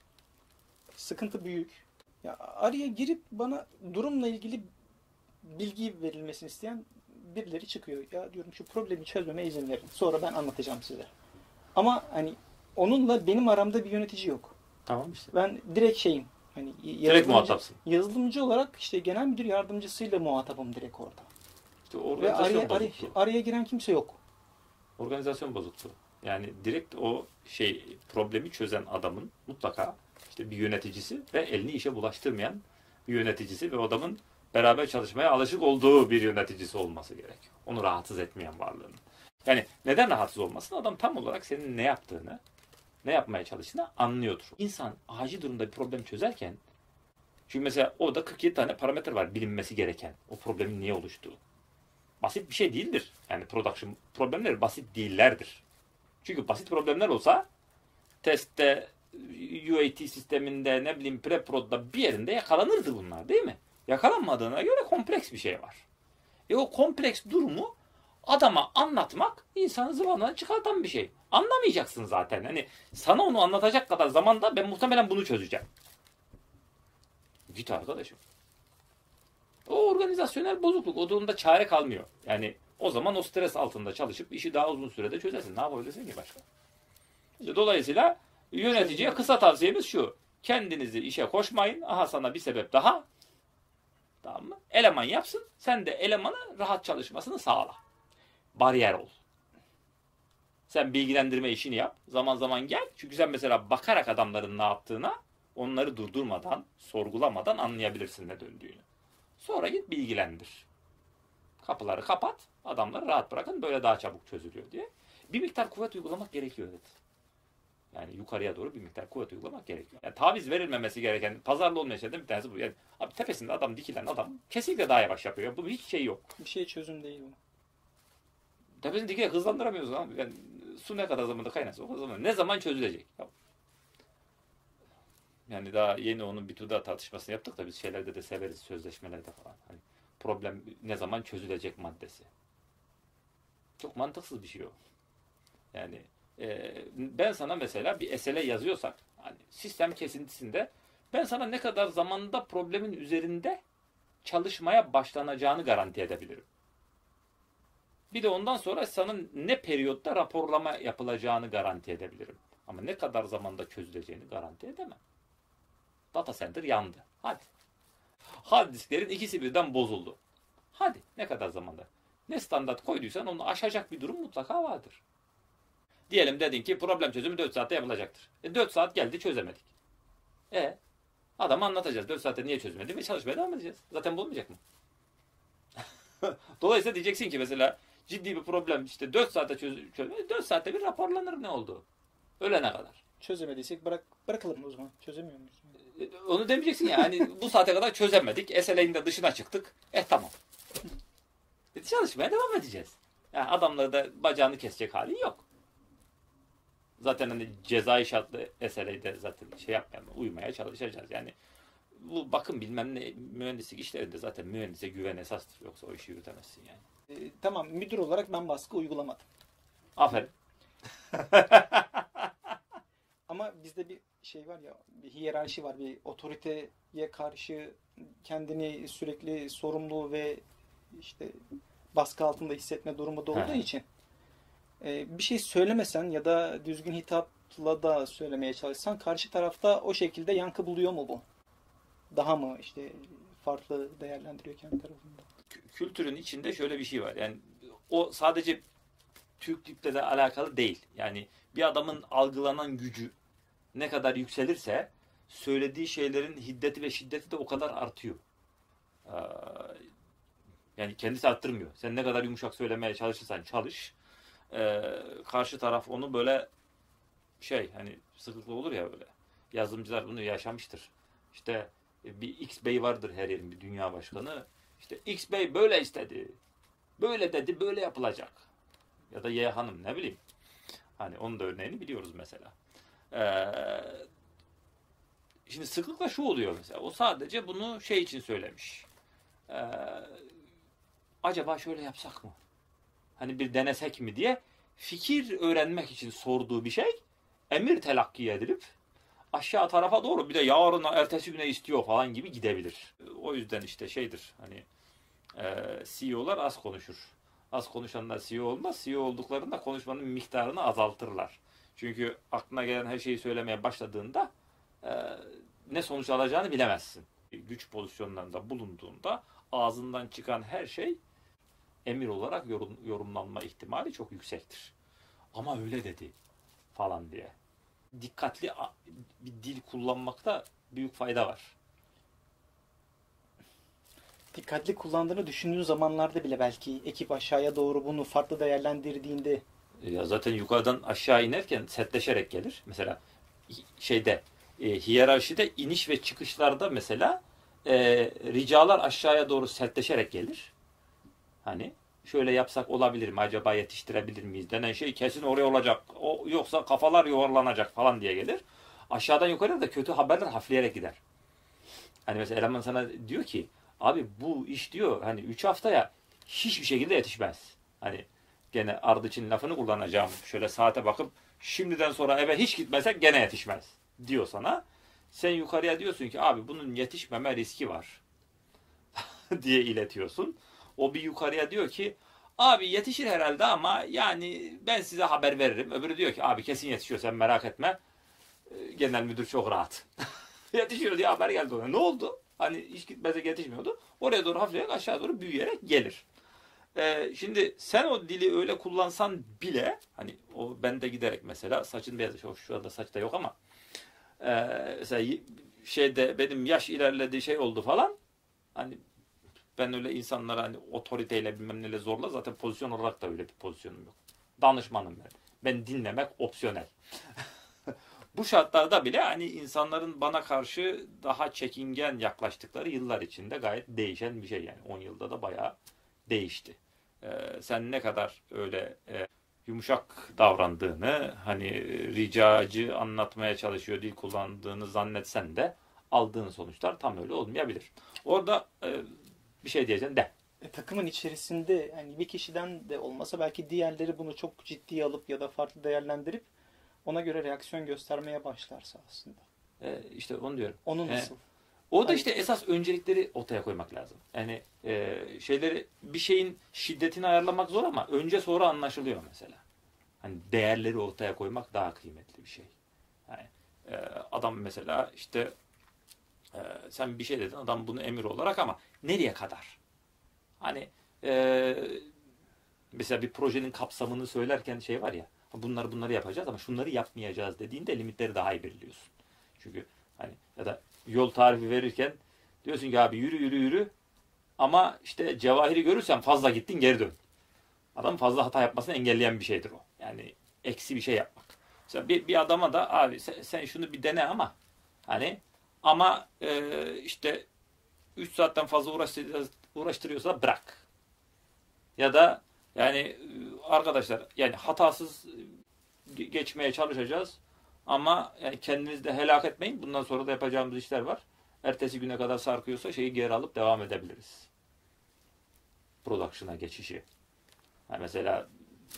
Sıkıntı büyük. Ya araya girip bana durumla ilgili bilgi verilmesini isteyen birileri çıkıyor. Ya diyorum şu problemi çözmeme izin verin. Sonra ben anlatacağım size. Ama hani onunla benim aramda bir yönetici yok. tamam işte. Ben direkt şeyim. Hani Direkt muhatapsın. Yazılımcı olarak işte genel müdür yardımcısıyla muhatabım direkt orada. İşte Ve organizasyon araya, araya, bozukluğu. araya giren kimse yok. Organizasyon bozukluğu. Yani direkt o şey problemi çözen adamın mutlaka işte bir yöneticisi ve elini işe bulaştırmayan bir yöneticisi ve adamın beraber çalışmaya alışık olduğu bir yöneticisi olması gerekiyor. Onu rahatsız etmeyen varlığının. Yani neden rahatsız olmasın? Adam tam olarak senin ne yaptığını, ne yapmaya çalıştığını anlıyordur. İnsan acil durumda bir problem çözerken çünkü mesela orada 47 tane parametre var bilinmesi gereken. O problemin niye oluştuğu. Basit bir şey değildir. Yani production problemleri basit değillerdir. Çünkü basit problemler olsa testte, UAT sisteminde, ne bileyim pre-prod'da bir yerinde yakalanırdı bunlar değil mi? Yakalanmadığına göre kompleks bir şey var. E o kompleks durumu adama anlatmak insanı zıvanadan çıkartan bir şey. Anlamayacaksın zaten. Hani sana onu anlatacak kadar zamanda ben muhtemelen bunu çözeceğim. Git arkadaşım. O organizasyonel bozukluk. O durumda çare kalmıyor. Yani o zaman o stres altında çalışıp işi daha uzun sürede çözersin. Ne yapabilirsin ki başka? İşte dolayısıyla yöneticiye kısa tavsiyemiz şu. Kendinizi işe koşmayın. Aha sana bir sebep daha. Tamam mı? Eleman yapsın. Sen de elemana rahat çalışmasını sağla. Bariyer ol. Sen bilgilendirme işini yap. Zaman zaman gel. Çünkü sen mesela bakarak adamların ne yaptığına onları durdurmadan, sorgulamadan anlayabilirsin ne döndüğünü. Sonra git bilgilendir. Kapıları kapat, adamları rahat bırakın böyle daha çabuk çözülüyor diye. Bir miktar kuvvet uygulamak gerekiyor evet. Yani yukarıya doğru bir miktar kuvvet uygulamak gerekiyor. Yani taviz verilmemesi gereken, pazarlı olmayan şeylerden bir tanesi bu. Yani abi tepesinde adam dikilen adam kesinlikle daha yavaş yapıyor. Bu hiç şey yok. Bir şey çözüm değil bu. Tepesini dikerek hızlandıramıyoruz abi. Yani su ne kadar zamanda kaynarsa o zaman. Ne zaman çözülecek? Ya- Yani daha yeni onun bir tuda tartışmasını yaptık da biz şeylerde de severiz sözleşmelerde falan. Hani problem ne zaman çözülecek maddesi. Çok mantıksız bir şey o. Yani e, ben sana mesela bir esele yazıyorsak hani sistem kesintisinde ben sana ne kadar zamanda problemin üzerinde çalışmaya başlanacağını garanti edebilirim. Bir de ondan sonra sanın ne periyotta raporlama yapılacağını garanti edebilirim. Ama ne kadar zamanda çözüleceğini garanti edemem. Data center yandı. Hadi. Hard disklerin ikisi birden bozuldu. Hadi ne kadar zamanda? Ne standart koyduysan onu aşacak bir durum mutlaka vardır. Diyelim dedin ki problem çözümü 4 saatte yapılacaktır. E 4 saat geldi çözemedik. E adama anlatacağız. 4 saatte niye çözmedi ve çalışmaya devam edeceğiz. Zaten bulmayacak mı? Dolayısıyla diyeceksin ki mesela ciddi bir problem işte 4 saatte çöz, çöz 4 saatte bir raporlanır ne oldu? Ölene kadar. Çözemediysek bırak, bırakalım o zaman. Çözemiyor muyuz? E, Onu demeyeceksin ya. Hani bu saate kadar çözemedik. SLA'nin de dışına çıktık. Eh tamam. E, çalışmaya devam edeceğiz. Yani adamları da bacağını kesecek hali yok. Zaten hani cezai şartlı SLA'de zaten şey yapmayalım, uymaya çalışacağız. Yani bu bakım bilmem ne mühendislik işlerinde zaten mühendise güven esastır. Yoksa o işi yürütemezsin yani. Ee, tamam müdür olarak ben baskı uygulamadım. Aferin. Ama bizde bir şey var ya, bir hiyerarşi var. Bir otoriteye karşı kendini sürekli sorumlu ve işte baskı altında hissetme durumu da olduğu He. için e, bir şey söylemesen ya da düzgün hitapla da söylemeye çalışsan karşı tarafta o şekilde yankı buluyor mu bu? Daha mı işte farklı değerlendiriyor kendi tarafında? Kü- Kültürün içinde şöyle bir şey var. Yani o sadece Türklükle de alakalı değil. Yani bir adamın algılanan gücü ne kadar yükselirse söylediği şeylerin hiddeti ve şiddeti de o kadar artıyor. Ee, yani kendisi arttırmıyor. Sen ne kadar yumuşak söylemeye çalışırsan çalış. Ee, karşı taraf onu böyle şey hani sıklıkla olur ya böyle. Yazılımcılar bunu yaşamıştır. İşte e, bir X Bey vardır her yerin bir dünya başkanı. İşte X Bey böyle istedi. Böyle dedi, böyle yapılacak. Ya da Y hanım ne bileyim. Hani onun da örneğini biliyoruz mesela. Ee, şimdi sıklıkla şu oluyor mesela. O sadece bunu şey için söylemiş. Ee, acaba şöyle yapsak mı? Hani bir denesek mi diye fikir öğrenmek için sorduğu bir şey emir telakki edilip aşağı tarafa doğru bir de yarın ertesi güne istiyor falan gibi gidebilir. O yüzden işte şeydir hani e, CEO'lar az konuşur. Az konuşanlar CEO olmaz. CEO olduklarında konuşmanın miktarını azaltırlar. Çünkü aklına gelen her şeyi söylemeye başladığında e, ne sonuç alacağını bilemezsin. Güç pozisyonlarında bulunduğunda ağzından çıkan her şey emir olarak yorum, yorumlanma ihtimali çok yüksektir. Ama öyle dedi falan diye. Dikkatli bir dil kullanmakta büyük fayda var. Dikkatli kullandığını düşündüğün zamanlarda bile belki ekip aşağıya doğru bunu farklı değerlendirdiğinde Ya zaten yukarıdan aşağı inerken setleşerek gelir. Mesela şeyde e, hiyerarşide iniş ve çıkışlarda mesela e, ricalar aşağıya doğru sertleşerek gelir. Hani şöyle yapsak olabilir mi acaba yetiştirebilir miyiz denen şey kesin oraya olacak. O yoksa kafalar yuvarlanacak falan diye gelir. Aşağıdan yukarıya da kötü haberler hafifleyerek gider. Hani mesela eleman sana diyor ki abi bu iş diyor hani 3 haftaya hiçbir şekilde yetişmez. Hani gene Ardıç'ın lafını kullanacağım. Şöyle saate bakıp şimdiden sonra eve hiç gitmesek gene yetişmez diyor sana. Sen yukarıya diyorsun ki abi bunun yetişmeme riski var diye iletiyorsun. O bir yukarıya diyor ki abi yetişir herhalde ama yani ben size haber veririm. Öbürü diyor ki abi kesin yetişiyor sen merak etme. Ee, Genel müdür çok rahat. Yetişiyor diye haber geldi ona. Ne oldu? Hani hiç gitmese yetişmiyordu. Oraya doğru hafifleyerek aşağı doğru büyüyerek gelir. Ee, şimdi sen o dili öyle kullansan bile hani o bende giderek mesela saçın beyazı şu, şu anda saçta yok ama e, mesela şeyde benim yaş ilerlediği şey oldu falan hani ben öyle insanlara hani otoriteyle bilmem neyle zorla zaten pozisyon olarak da öyle bir pozisyonum yok. Danışmanım ben. Ben dinlemek opsiyonel. Bu şartlarda bile hani insanların bana karşı daha çekingen yaklaştıkları yıllar içinde gayet değişen bir şey yani. 10 yılda da bayağı değişti. Ee, sen ne kadar öyle e, yumuşak davrandığını, hani ricacı anlatmaya çalışıyor dil kullandığını zannetsen de aldığın sonuçlar tam öyle olmayabilir. Orada e, bir şey diyeceksin de. E, takımın içerisinde yani bir kişiden de olmasa belki diğerleri bunu çok ciddiye alıp ya da farklı değerlendirip ona göre reaksiyon göstermeye başlarsa aslında. E, işte onu diyorum. Onu E, nasıl? Orada Hayır. işte esas öncelikleri ortaya koymak lazım. Yani e, şeyleri bir şeyin şiddetini ayarlamak zor ama önce sonra anlaşılıyor mesela. Hani değerleri ortaya koymak daha kıymetli bir şey. Yani e, adam mesela işte e, sen bir şey dedin adam bunu emir olarak ama nereye kadar? Hani e, mesela bir projenin kapsamını söylerken şey var ya bunları bunları yapacağız ama şunları yapmayacağız dediğinde limitleri daha iyi belirliyorsun. Çünkü hani ya da yol tarifi verirken diyorsun ki abi yürü yürü yürü ama işte cevahiri görürsen fazla gittin geri dön. Adam fazla hata yapmasını engelleyen bir şeydir o. Yani eksi bir şey yapmak. Mesela bir, bir adama da abi sen, sen şunu bir dene ama hani ama e, işte 3 saatten fazla uğraştırıyorsa, uğraştırıyorsa bırak. Ya da yani e, arkadaşlar yani hatasız geçmeye çalışacağız ama yani kendinizi de helak etmeyin. Bundan sonra da yapacağımız işler var. Ertesi güne kadar sarkıyorsa şeyi geri alıp devam edebiliriz. Production'a geçişi. Yani mesela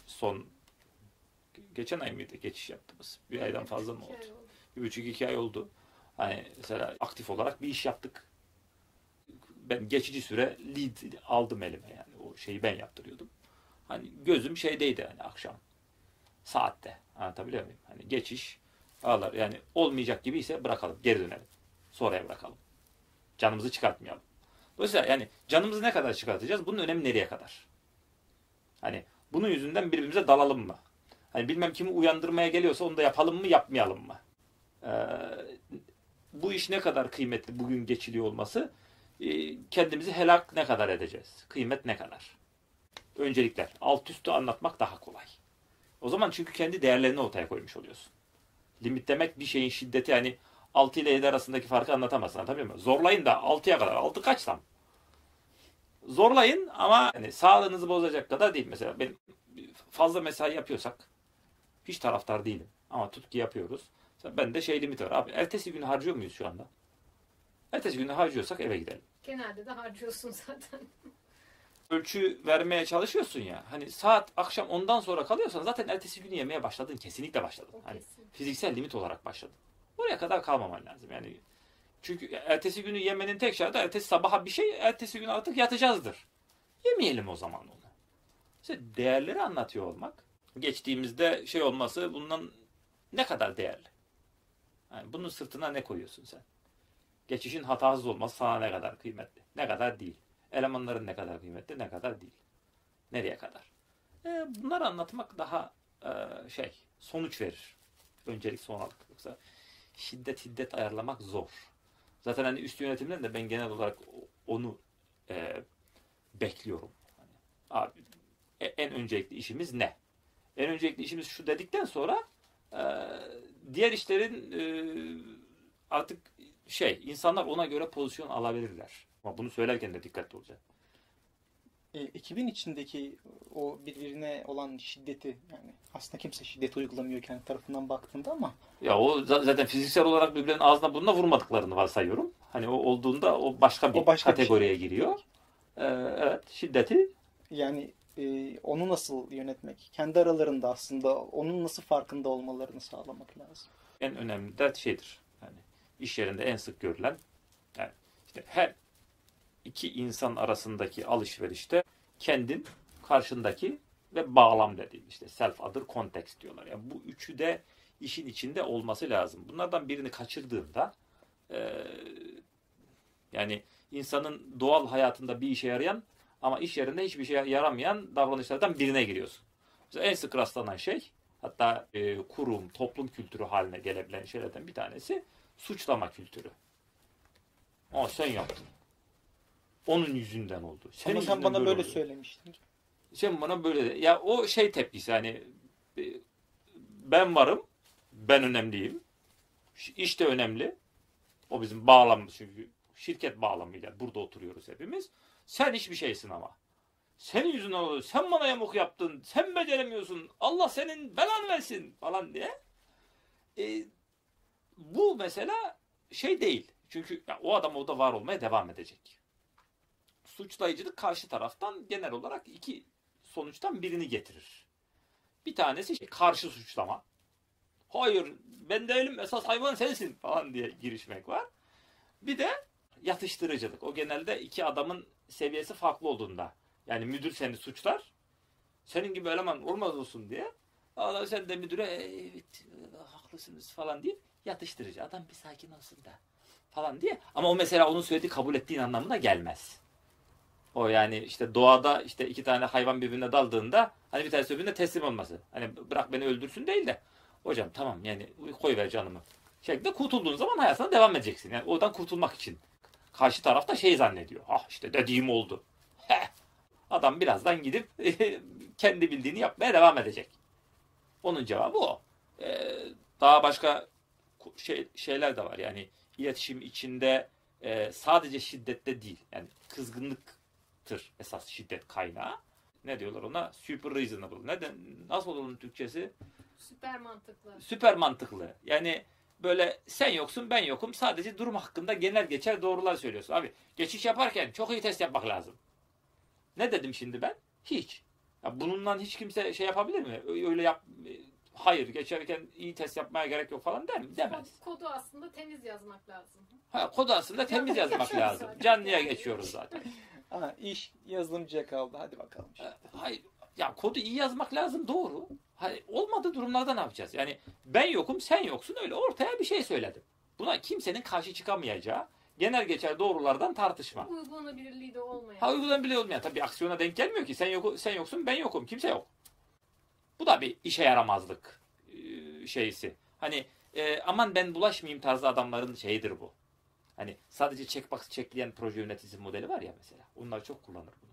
son geçen ay mıydı geçiş yaptığımız? Bir aydan fazla mı oldu. Bir buçuk iki ay oldu. Hani mesela aktif olarak bir iş yaptık. Ben geçici süre lead aldım elime yani. O şeyi ben yaptırıyordum. Hani gözüm şeydeydi hani akşam. Saatte. Anlatabiliyor muyum? Hani geçiş ağlar. Yani olmayacak gibi ise bırakalım. Geri dönelim. Sonraya bırakalım. Canımızı çıkartmayalım. Dolayısıyla yani canımızı ne kadar çıkartacağız? Bunun önemi nereye kadar? Hani bunun yüzünden birbirimize dalalım mı? Hani bilmem kimi uyandırmaya geliyorsa onu da yapalım mı yapmayalım mı? Ee, bu iş ne kadar kıymetli bugün geçiliyor olması e, kendimizi helak ne kadar edeceğiz? Kıymet ne kadar? Öncelikler. Alt üstü anlatmak daha kolay. O zaman çünkü kendi değerlerini ortaya koymuş oluyorsun. Limit demek bir şeyin şiddeti yani 6 ile 7 arasındaki farkı anlatamazsın. Anlatabiliyor muyum? Zorlayın da 6'ya kadar. 6 kaçsam? Zorlayın ama yani sağlığınızı bozacak kadar değil. Mesela ben fazla mesai yapıyorsak hiç taraftar değilim. Ama tut ki yapıyoruz. Ben de şey limiti var. Abi ertesi günü harcıyor muyuz şu anda? Ertesi günü harcıyorsak eve gidelim. Genelde de harcıyorsun zaten. Ölçü vermeye çalışıyorsun ya. Hani saat akşam ondan sonra kalıyorsan zaten ertesi günü yemeye başladın. Kesinlikle başladın. O Hani kesin. fiziksel limit olarak başladın. Oraya kadar kalmaman lazım. Yani çünkü ertesi günü yemenin tek şartı ertesi sabaha bir şey, ertesi gün artık yatacağızdır. Yemeyelim o zaman onu. İşte değerleri anlatıyor olmak. Geçtiğimizde şey olması bundan ne kadar değerli? Yani bunun sırtına ne koyuyorsun sen? Geçişin hatasız olması sana ne kadar kıymetli? Ne kadar değil? Elemanların ne kadar kıymetli? Ne kadar değil? Nereye kadar? E, bunları anlatmak daha e, şey sonuç verir. Öncelik sonralık. Yoksa şiddet şiddet ayarlamak zor. Zaten hani üst yönetimden de ben genel olarak onu e, bekliyorum. Hani, abi e- en öncelikli işimiz ne? En öncelikli işimiz şu dedikten sonra e, diğer işlerin e, artık şey insanlar ona göre pozisyon alabilirler. Ama bunu söylerken de dikkatli olacak. E, ekibin içindeki o birbirine olan şiddeti yani aslında kimse şiddet uygulamıyor kendi tarafından baktığında ama Ya o za- zaten fiziksel olarak birbirlerinin ağzına burnuna vurmadıklarını varsayıyorum. Hani o olduğunda o başka bir O başka bir şey. kategoriye giriyor. Ee, evet şiddeti yani e, onu nasıl yönetmek kendi aralarında aslında onun nasıl farkında olmalarını sağlamak lazım. en önemli de şeydir. Yani iş yerinde en sık görülen yani işte her iki insan arasındaki alışverişte kendin, karşındaki ve bağlam dediğin işte self other context diyorlar. Yani bu üçü de işin içinde olması lazım. Bunlardan birini kaçırdığında e, yani insanın doğal hayatında bir işe yarayan ama iş yerinde hiçbir şeye yaramayan davranışlardan birine giriyorsun. Mesela en sık rastlanan şey hatta e, kurum, toplum kültürü haline gelebilen şeylerden bir tanesi suçlama kültürü. Aa sen yaptın. Onun yüzünden oldu. Senin Ama sen bana böyle oldu. söylemiştin. Sen bana böyle de. Ya o şey tepkisi hani e, ben varım, ben önemliyim. İş de önemli. O bizim bağlamımız çünkü şirket bağlamıyla burada oturuyoruz hepimiz. Sen hiçbir şeysin ama. Senin yüzünden oluyor. Sen bana yamuk yaptın. Sen beceremiyorsun. Allah senin belanı versin falan diye. E, bu mesela şey değil. Çünkü ya, o adam orada var olmaya devam edecek. Suçlayıcılık karşı taraftan genel olarak iki sonuçtan birini getirir. Bir tanesi şey, karşı suçlama. Hayır ben değilim esas hayvan sensin falan diye girişmek var. Bir de yatıştırıcılık. O genelde iki adamın seviyesi farklı olduğunda. Yani müdür seni suçlar. Senin gibi eleman olmaz olsun diye. Adam sen de müdüre "E, evet haklısınız falan deyip yatıştırıcı. Adam bir sakin olsun da falan diye. Ama o mesela onun söylediği kabul ettiğin anlamına gelmez. O yani işte doğada işte iki tane hayvan birbirine daldığında hani bir tanesi öbürüne teslim olması. Hani bırak beni öldürsün değil de hocam tamam yani koy ver canımı. Şeklinde kurtulduğun zaman hayatına devam edeceksin. Yani oradan kurtulmak için. Karşı taraf da şey zannediyor. Ah işte dediğim oldu. Heh. Adam birazdan gidip kendi bildiğini yapmaya devam edecek. Onun cevabı o. Ee, daha başka şey, şeyler de var. Yani iletişim içinde e, sadece şiddette değil. Yani kızgınlıktır esas şiddet kaynağı. Ne diyorlar ona? Super reasonable. Neden? Nasıl olur onun Türkçesi? Süper mantıklı. Süper mantıklı. Yani böyle sen yoksun ben yokum sadece durum hakkında genel geçer doğrular söylüyorsun. Abi geçiş yaparken çok iyi test yapmak lazım. Ne dedim şimdi ben? Hiç. Ya bununla hiç kimse şey yapabilir mi? Öyle yap hayır geçerken iyi test yapmaya gerek yok falan der mi? Demez. Kod- Kodu aslında temiz yazmak lazım. Ha, kodu aslında temiz yazmak lazım. zaten. Canlıya geçiyoruz zaten. Ha, iş yazılımcıya kaldı. Hadi bakalım. Ee, Hayır. Ya kodu iyi yazmak lazım doğru. Hayır, olmadığı durumlarda ne yapacağız? Yani ben yokum sen yoksun öyle ortaya bir şey söyledim. Buna kimsenin karşı çıkamayacağı genel geçer doğrulardan tartışma. Uygulanabilirliği de olmayan. Ha uygulanabilir olmayan tabii aksiyona denk gelmiyor ki. Sen yok sen yoksun ben yokum kimse yok. Bu da bir işe yaramazlık e, şeysi. Hani e, aman ben bulaşmayayım tarzı adamların şeyidir bu. Hani sadece checkbox checkleyen proje yöneticisi modeli var ya mesela. Onlar çok kullanır bunu.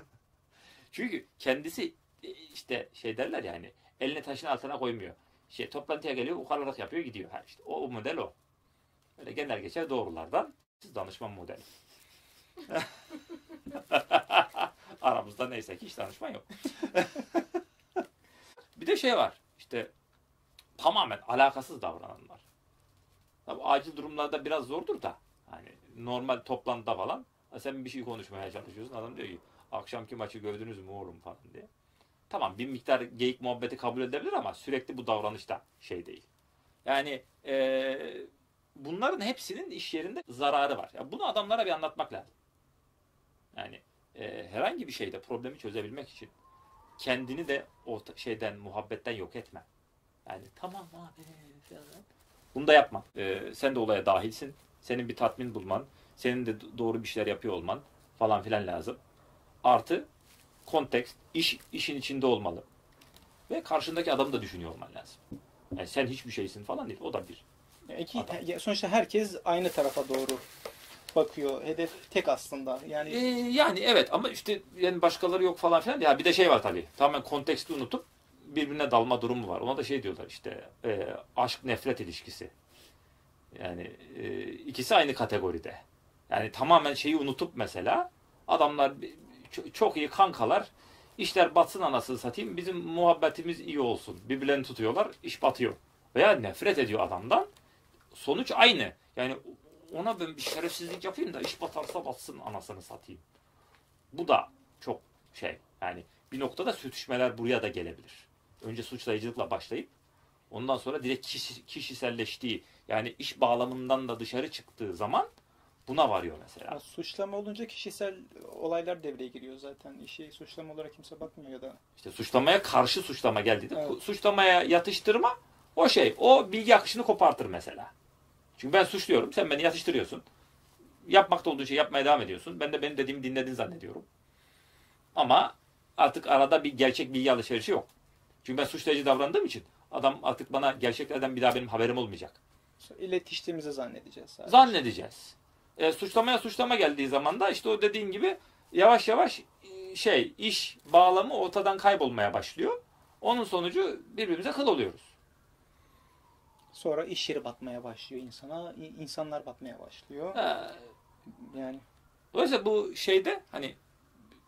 Çünkü kendisi işte şey derler yani elini taşın altına koymuyor. Şey toplantıya geliyor, ukalalık yapıyor, gidiyor. Ha işte o, model o. Öyle genel geçer doğrulardan siz danışman modeli. Aramızda neyse ki hiç danışman yok. bir de şey var. İşte tamamen alakasız davrananlar. Tabii acil durumlarda biraz zordur da. Hani normal toplantıda falan sen bir şey konuşmaya çalışıyorsun. Adam diyor ki akşamki maçı gördünüz mü oğlum falan diye. Tamam bir miktar geyik muhabbeti kabul edebilir ama sürekli bu davranışta şey değil. Yani eee, bunların hepsinin iş yerinde zararı var. Ya bunu adamlara bir anlatmak lazım. Yani eee, herhangi bir şeyde problemi çözebilmek için kendini de o şeyden muhabbetten yok etme. Yani tamam abi falan. Bunu da yapma. Eee, sen de olaya dahilsin. Senin bir tatmin bulman, senin de doğru bir şeyler yapıyor olman falan filan lazım. Artı kontekst, iş işin içinde olmalı. Ve karşındaki adamı da düşünüyor olman lazım. Yani sen hiçbir şeysin falan değil. O da bir. İki- Adam. sonuçta herkes aynı tarafa doğru bakıyor. Hedef tek aslında. Yani Ee, yani evet ama işte yani başkaları yok falan filan. Ya bir de şey var tabii. Tamamen konteksti unutup birbirine dalma durumu var. Ona da şey diyorlar işte e, aşk nefret ilişkisi. Yani e, ikisi aynı kategoride. Yani tamamen şeyi unutup mesela adamlar çok iyi kankalar. İşler batsın anasını satayım. Bizim muhabbetimiz iyi olsun. Birbirlerini tutuyorlar. iş batıyor. Veya nefret ediyor adamdan. Sonuç aynı. Yani ona ben bir şerefsizlik yapayım da iş batarsa batsın anasını satayım. Bu da çok şey. Yani bir noktada sürtüşmeler buraya da gelebilir. Önce suçlayıcılıkla başlayıp ondan sonra direkt kişi, kişiselleştiği yani iş bağlamından da dışarı çıktığı zaman buna varıyor mesela. ya suçlama olunca kişisel olaylar devreye giriyor zaten. İşi suçlama olarak kimse bakmıyor ya da. İşte suçlamaya karşı suçlama geldiğinde Evet. ku- suçlamaya yatıştırma o şey. O bilgi akışını kopartır mesela. Çünkü ben suçluyorum. Sen beni yatıştırıyorsun. Yapmakta olduğun şeyi yapmaya devam ediyorsun. Ben de benim dediğimi dinledin zannediyorum. Ama artık arada bir gerçek bilgi alışverişi yok. Çünkü ben suçlayıcı davrandığım için adam artık bana gerçeklerden bir daha benim haberim olmayacak. İletiştiğimizi zannedeceğiz sadece. Zannedeceğiz. E, suçlamaya suçlama geldiği zaman da işte o dediğin gibi yavaş yavaş e, şey iş bağlamı ortadan kaybolmaya başlıyor. Onun sonucu birbirimize kıl oluyoruz. Sonra iş yeri batmaya başlıyor insana. İnsanlar batmaya başlıyor. Ha, Yani Dolayısıyla bu şeyde hani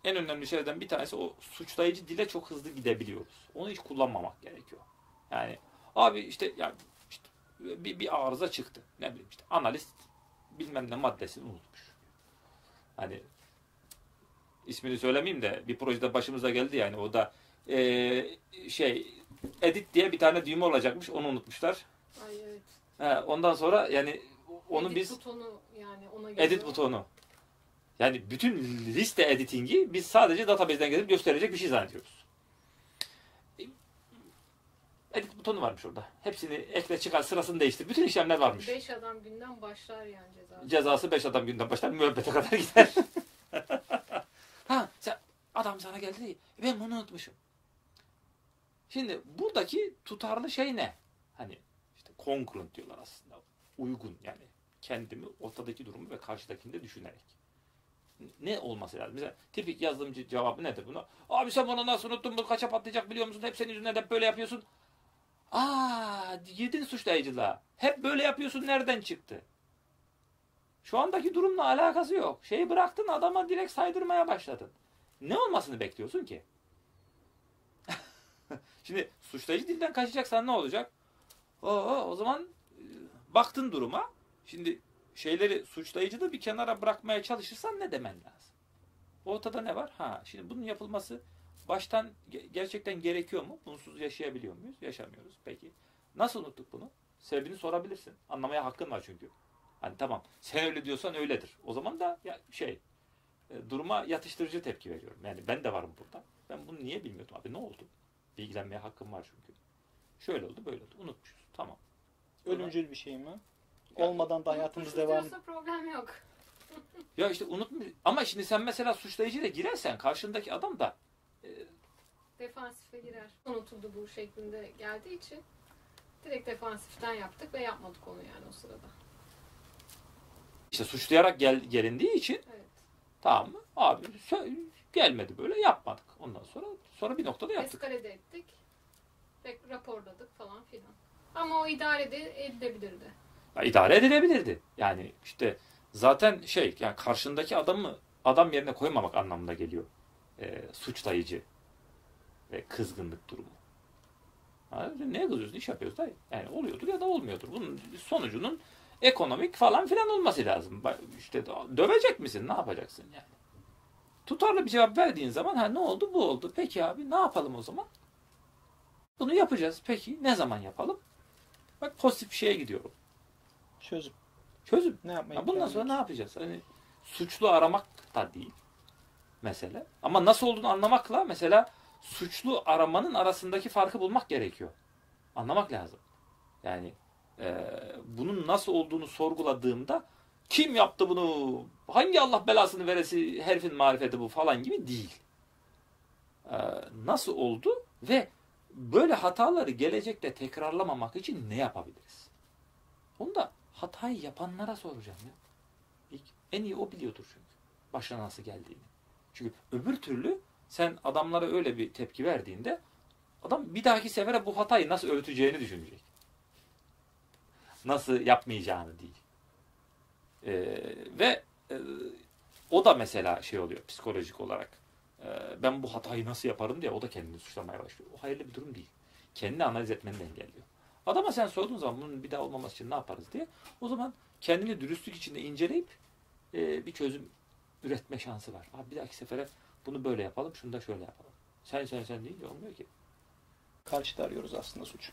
en önemli şeylerden bir tanesi o suçlayıcı dile çok hızlı gidebiliyoruz. Onu hiç kullanmamak gerekiyor. Yani abi işte ya işte bir, bir arıza çıktı. Ne bileyim işte analist bilmem ne maddesini unutmuş. Hani ismini söylemeyeyim de bir projede başımıza geldi yani o da eee, şey edit diye bir tane düğme olacakmış onu unutmuşlar. Ay evet. He, ondan sonra yani onu Edit biz butonu yani ona göre. Edit butonu. Yani bütün liste editingi biz sadece database'den gelip gösterecek bir şey zannediyoruz. Edit butonu varmış orada. Hepsini ekle çıkar sırasını değiştir. Bütün işlemler varmış. 5 adam günden başlar yani ceza. Cezası 5 adam günden başlar müebbete kadar gider. ha sen adam sana geldi diye ben bunu unutmuşum. Şimdi buradaki tutarlı şey ne? Hani işte congruent diyorlar aslında. Uygun yani. Kendimi ortadaki durumu ve karşıdakini de düşünerek. Ne olması lazım? Mesela tipik yazılımcı cevabı nedir buna? Abi sen bunu nasıl unuttun? Bu kaça patlayacak biliyor musun? Hep senin yüzünden hep böyle yapıyorsun. Aa, girdin suçlayıcılığa. Hep böyle yapıyorsun nereden çıktı? Şu andaki durumla alakası yok. Şeyi bıraktın adama direkt saydırmaya başladın. Ne olmasını bekliyorsun ki? Şimdi suçlayıcı dilden kaçacaksan ne olacak? Oo, o zaman e, baktın duruma. Şimdi şeyleri suçlayıcı da bir kenara bırakmaya çalışırsan ne demen lazım? Ortada ne var? Ha, şimdi bunun yapılması baştan ge- gerçekten gerekiyor mu? Bunsuz yaşayabiliyor muyuz? Yaşamıyoruz. Peki. Nasıl unuttuk bunu? Sebebini sorabilirsin. Anlamaya hakkın var çünkü. Hani tamam sen öyle diyorsan öyledir. O zaman da ya şey e, duruma yatıştırıcı tepki veriyorum. Yani ben de varım burada. Ben bunu niye bilmiyordum abi ne oldu? Bilgilenmeye hakkım var çünkü. Şöyle oldu böyle oldu. Unutmuşuz. Tamam. Ölümcül bir şey mi? Ya, Olmadan da hayatımız devam. diyorsa problem yok. Ya işte unutmuş. Ama şimdi sen mesela suçlayıcıyla girersen karşındaki adam da Defansife girer. Unutuldu bu şeklinde geldiği için direkt defansiften yaptık ve yapmadık onu yani o sırada. işte suçlayarak gel, gelindiği için Evet. tamam mı? Abi gelmedi böyle yapmadık. Ondan sonra sonra bir noktada yaptık. Eskalede ettik. Raporladık falan filan. Ama o idare de edilebilirdi. Ya, idare edilebilirdi. Yani işte zaten şey yani karşındaki adamı adam yerine koymamak anlamına geliyor. Ee, suçlayıcı ve kızgınlık durumu. Ha, neye kızıyorsun? İş yapıyoruz da yani oluyordur ya da olmuyordur. Bunun sonucunun ekonomik falan filan olması lazım. İşte dövecek misin? Ne yapacaksın yani? Tutarlı bir cevap verdiğin zaman ha ne oldu? Bu oldu. Peki abi ne yapalım o zaman? Bunu yapacağız. Peki ne zaman yapalım? Bak pozitif bir şeye gidiyorum. Çözüm. Çözüm. Ne yapmayı Ya bundan sonra ne yapacağız? Hani suçlu aramak da değil mesele. Ama nasıl olduğunu anlamakla mesela suçlu aramanın arasındaki farkı bulmak gerekiyor. Anlamak lazım. Yani e, bunun nasıl olduğunu sorguladığımda kim yaptı bunu? Hangi Allah belasını veresi herifin marifeti bu falan gibi değil. E, nasıl oldu ve böyle hataları gelecekte tekrarlamamak için ne yapabiliriz? Onu da hatayı yapanlara soracağım ya. En iyi o biliyordur çünkü. Başına nasıl geldiğini. Çünkü öbür türlü sen adamlara öyle bir tepki verdiğinde adam bir dahaki sefere bu hatayı nasıl örteceğini düşünecek. Nasıl yapmayacağını değil. Ee, ve e, o da mesela şey oluyor psikolojik olarak. Ee, ben bu hatayı nasıl yaparım diye o da kendini suçlamaya başlıyor. O hayırlı bir durum değil. Kendini analiz etmeni de engelliyor. Adama sen sorduğun zaman bunun bir daha olmaması için ne yaparız diye o zaman kendini dürüstlük içinde inceleyip e, bir çözüm üretme şansı var. Abi bir dahaki sefere bunu böyle yapalım, şunu da şöyle yapalım. Sen sen sen deyince olmuyor ki. Karşıda arıyoruz aslında suç.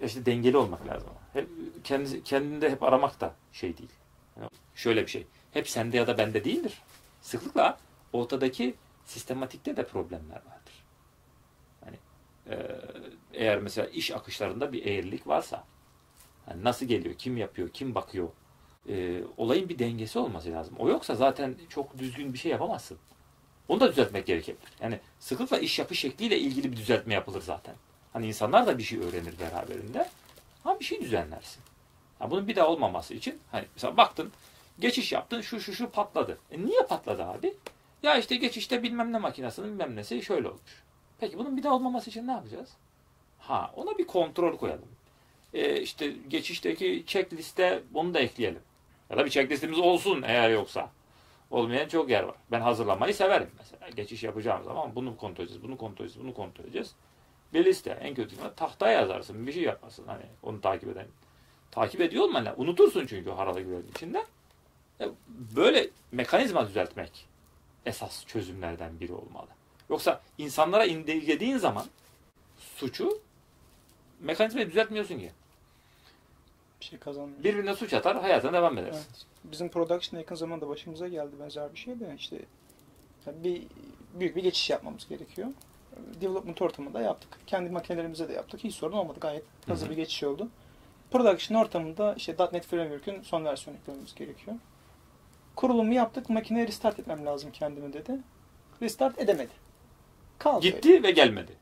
Ya işte dengeli olmak lazım. Hep, kendi, kendinde hep aramak da şey değil. Yani şöyle bir şey. Hep sende ya da bende değildir. Sıklıkla ortadaki sistematikte de problemler vardır. Hani e, eğer mesela iş akışlarında bir eğrilik varsa hani nasıl geliyor, kim yapıyor, kim bakıyor e, olayın bir dengesi olması lazım. O yoksa zaten çok düzgün bir şey yapamazsın. Onu da düzeltmek gerekebilir. Yani sıklıkla iş yapış şekliyle ilgili bir düzeltme yapılır zaten. Hani insanlar da bir şey öğrenir beraberinde. Ha bir şey düzenlersin. Ha, bunun bir daha olmaması için hani mesela baktın geçiş yaptın şu şu şu patladı. E niye patladı abi? Ya işte geçişte bilmem ne makinesinin bilmem nesi şöyle olmuş. Peki bunun bir daha olmaması için ne yapacağız? Ha ona bir kontrol koyalım. E, işte geçişteki checkliste bunu da ekleyelim. Ya da bir checklistimiz olsun eğer yoksa. Olmayan çok yer var. Ben hazırlamayı severim mesela. Geçiş yapacağım zaman bunu kontrol edeceğiz, bunu kontrol edeceğiz, bunu kontrol edeceğiz. Bir liste. En kötü tahtaya yazarsın. Bir şey yapmasın. Hani onu takip eden. Takip ediyor olman lazım. Unutursun çünkü o harada güvenin içinde. E, Böyle mekanizma düzeltmek esas çözümlerden biri olmalı. Yoksa insanlara indirgediğin zaman suçu mekanizmayı düzeltmiyorsun ki. Bir şey kazanmıyor. Birbirine suç atar, hayatına devam edersin. Evet. bizim production'a yakın zamanda başımıza geldi benzer bir şey de işte bir büyük bir geçiş yapmamız gerekiyor. Development ortamında yaptık. Kendi makinelerimize de yaptık. Hiç sorun olmadı. Gayet hızlı Hı hı. bir geçiş oldu. Production ortamında işte .NET Framework'ün son versiyonu eklememiz gerekiyor. Kurulumu yaptık. Makineyi restart etmem lazım kendime dedi. Restart edemedi. Kaldı. öyle. Gitti ve gelmedi.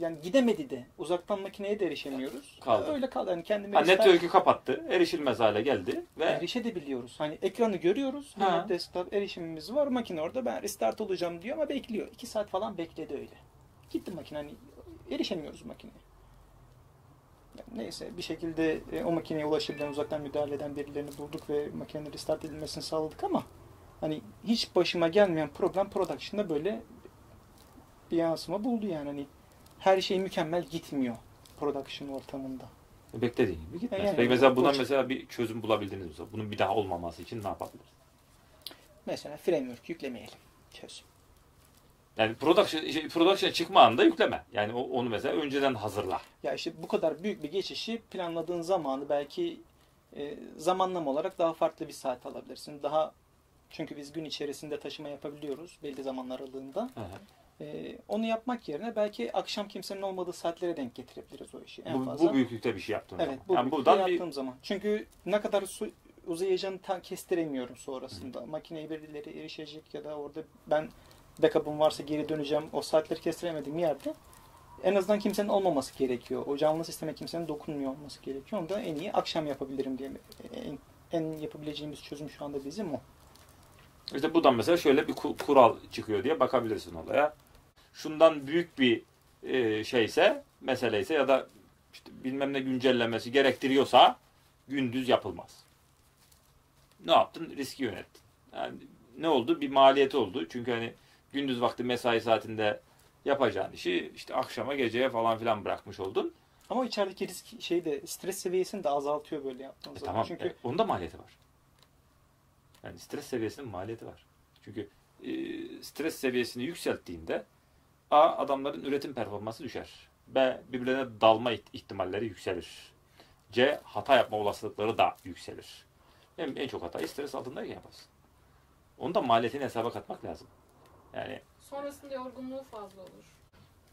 Yani gidemedi de. Uzaktan makineye de erişemiyoruz. Kaldı. Öyle kaldı. Yani kendime Ha, restart- network'ü kapattı. Erişilmez hale geldi ve erişebiliyoruz. Hani ekranı görüyoruz. Ha. Desktop erişimimiz var. Makine orada ben restart olacağım diyor ama bekliyor. 2 saat falan bekledi öyle. Gitti makine hani erişemiyoruz makineye. Yani neyse bir şekilde e, o makineye ulaşabilen uzaktan müdahale eden birilerini bulduk ve makinenin restart edilmesini sağladık ama hani hiç başıma gelmeyen problem production'da böyle bir yansıma buldu yani hani her şey mükemmel gitmiyor production ortamında. beklediğin gibi gitmez. Yani Peki mesela buna bu- mesela bir çözüm bulabildiniz mi? Bunun bir daha olmaması için ne yapabiliriz? Mesela framework yüklemeyelim. Çözüm. Yani production, şey, production'a çıkma anında yükleme. Yani onu mesela önceden hazırla. Ya işte bu kadar büyük bir geçişi planladığın zamanı belki e, zamanlama olarak daha farklı bir saat alabilirsin. Daha çünkü biz gün içerisinde taşıma yapabiliyoruz belli zaman aralığında. Hı hı. E, onu yapmak yerine belki akşam kimsenin olmadığı saatlere denk getirebiliriz o işi en Bu, fazla. bu büyüklükte bir şey yaptığın evet, zaman. bu yani büyüklükte buradan bir yaptığım zaman. Çünkü ne kadar su uzayacağını tam kestiremiyorum sonrasında. Makineye birileri erişecek ya da orada ben backup'ım varsa geri döneceğim. O saatleri kestiremediğim yerde en azından kimsenin olmaması gerekiyor. O canlı sisteme kimsenin dokunmuyor olması gerekiyor. Onu da en iyi akşam yapabilirim diye. En, en yapabileceğimiz çözüm şu anda bizim o. İşte buradan mesela şöyle bir ku- kural çıkıyor diye bakabilirsin olaya. Şundan büyük bir e, şeyse, meseleyse ya da işte bilmem ne güncellemesi gerektiriyorsa gündüz yapılmaz. Ne yaptın? Riski yönettin. Yani ne oldu? Bir maliyeti oldu. Çünkü hani gündüz vakti mesai saatinde yapacağın işi işte akşama geceye falan filan bırakmış oldun. Ama içerideki risk şey de stres seviyesini de azaltıyor böyle yaptığınız E zaman. tamam. Çünkü e, onun da maliyeti var. Yani stres seviyesinin maliyeti var. Çünkü e, stres seviyesini yükselttiğinde A. Adamların üretim performansı düşer. B. Birbirlerine dalma iht- ihtimalleri yükselir. C. Hata yapma olasılıkları da yükselir. En, en çok hatayı stres altındayken yaparsın. Onun da maliyetini hesaba katmak lazım. Yani Sonrasında yorgunluğu fazla olur.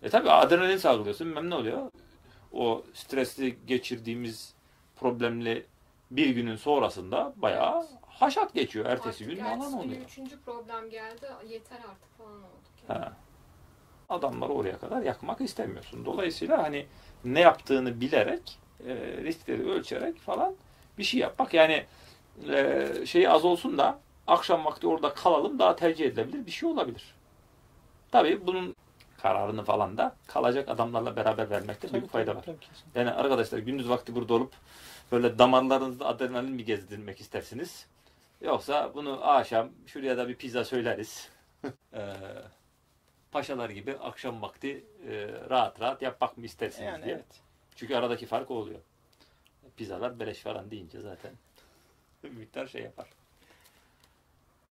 e tabi adrenalin salgılıyorsun. Bilmem ne oluyor. O stresli geçirdiğimiz problemli bir günün sonrasında bayağı haşat geçiyor. Ertesi Artık gün ertesi falan günü oluyor. üçüncü problem geldi. Yeter artık falan olduk. Ha. Adamları oraya kadar yakmak istemiyorsun. Dolayısıyla hani ne yaptığını bilerek, e, riskleri ölçerek falan bir şey yapmak. Yani e, şey az olsun da akşam vakti orada kalalım daha tercih edilebilir bir şey olabilir. Tabii bunun kararını falan da kalacak adamlarla beraber vermekte tabii, büyük fayda var. tabii. Yani arkadaşlar gündüz vakti burada olup böyle damarlarınızda adrenalin mi gezdirmek istersiniz? Yoksa bunu akşam şuraya da bir pizza söyleriz. Paşalar gibi akşam vakti e, rahat rahat yapmak mı istersiniz Yani diye. evet. Çünkü aradaki fark o oluyor. Pizzalar beleş falan deyince zaten bir miktar şey yapar.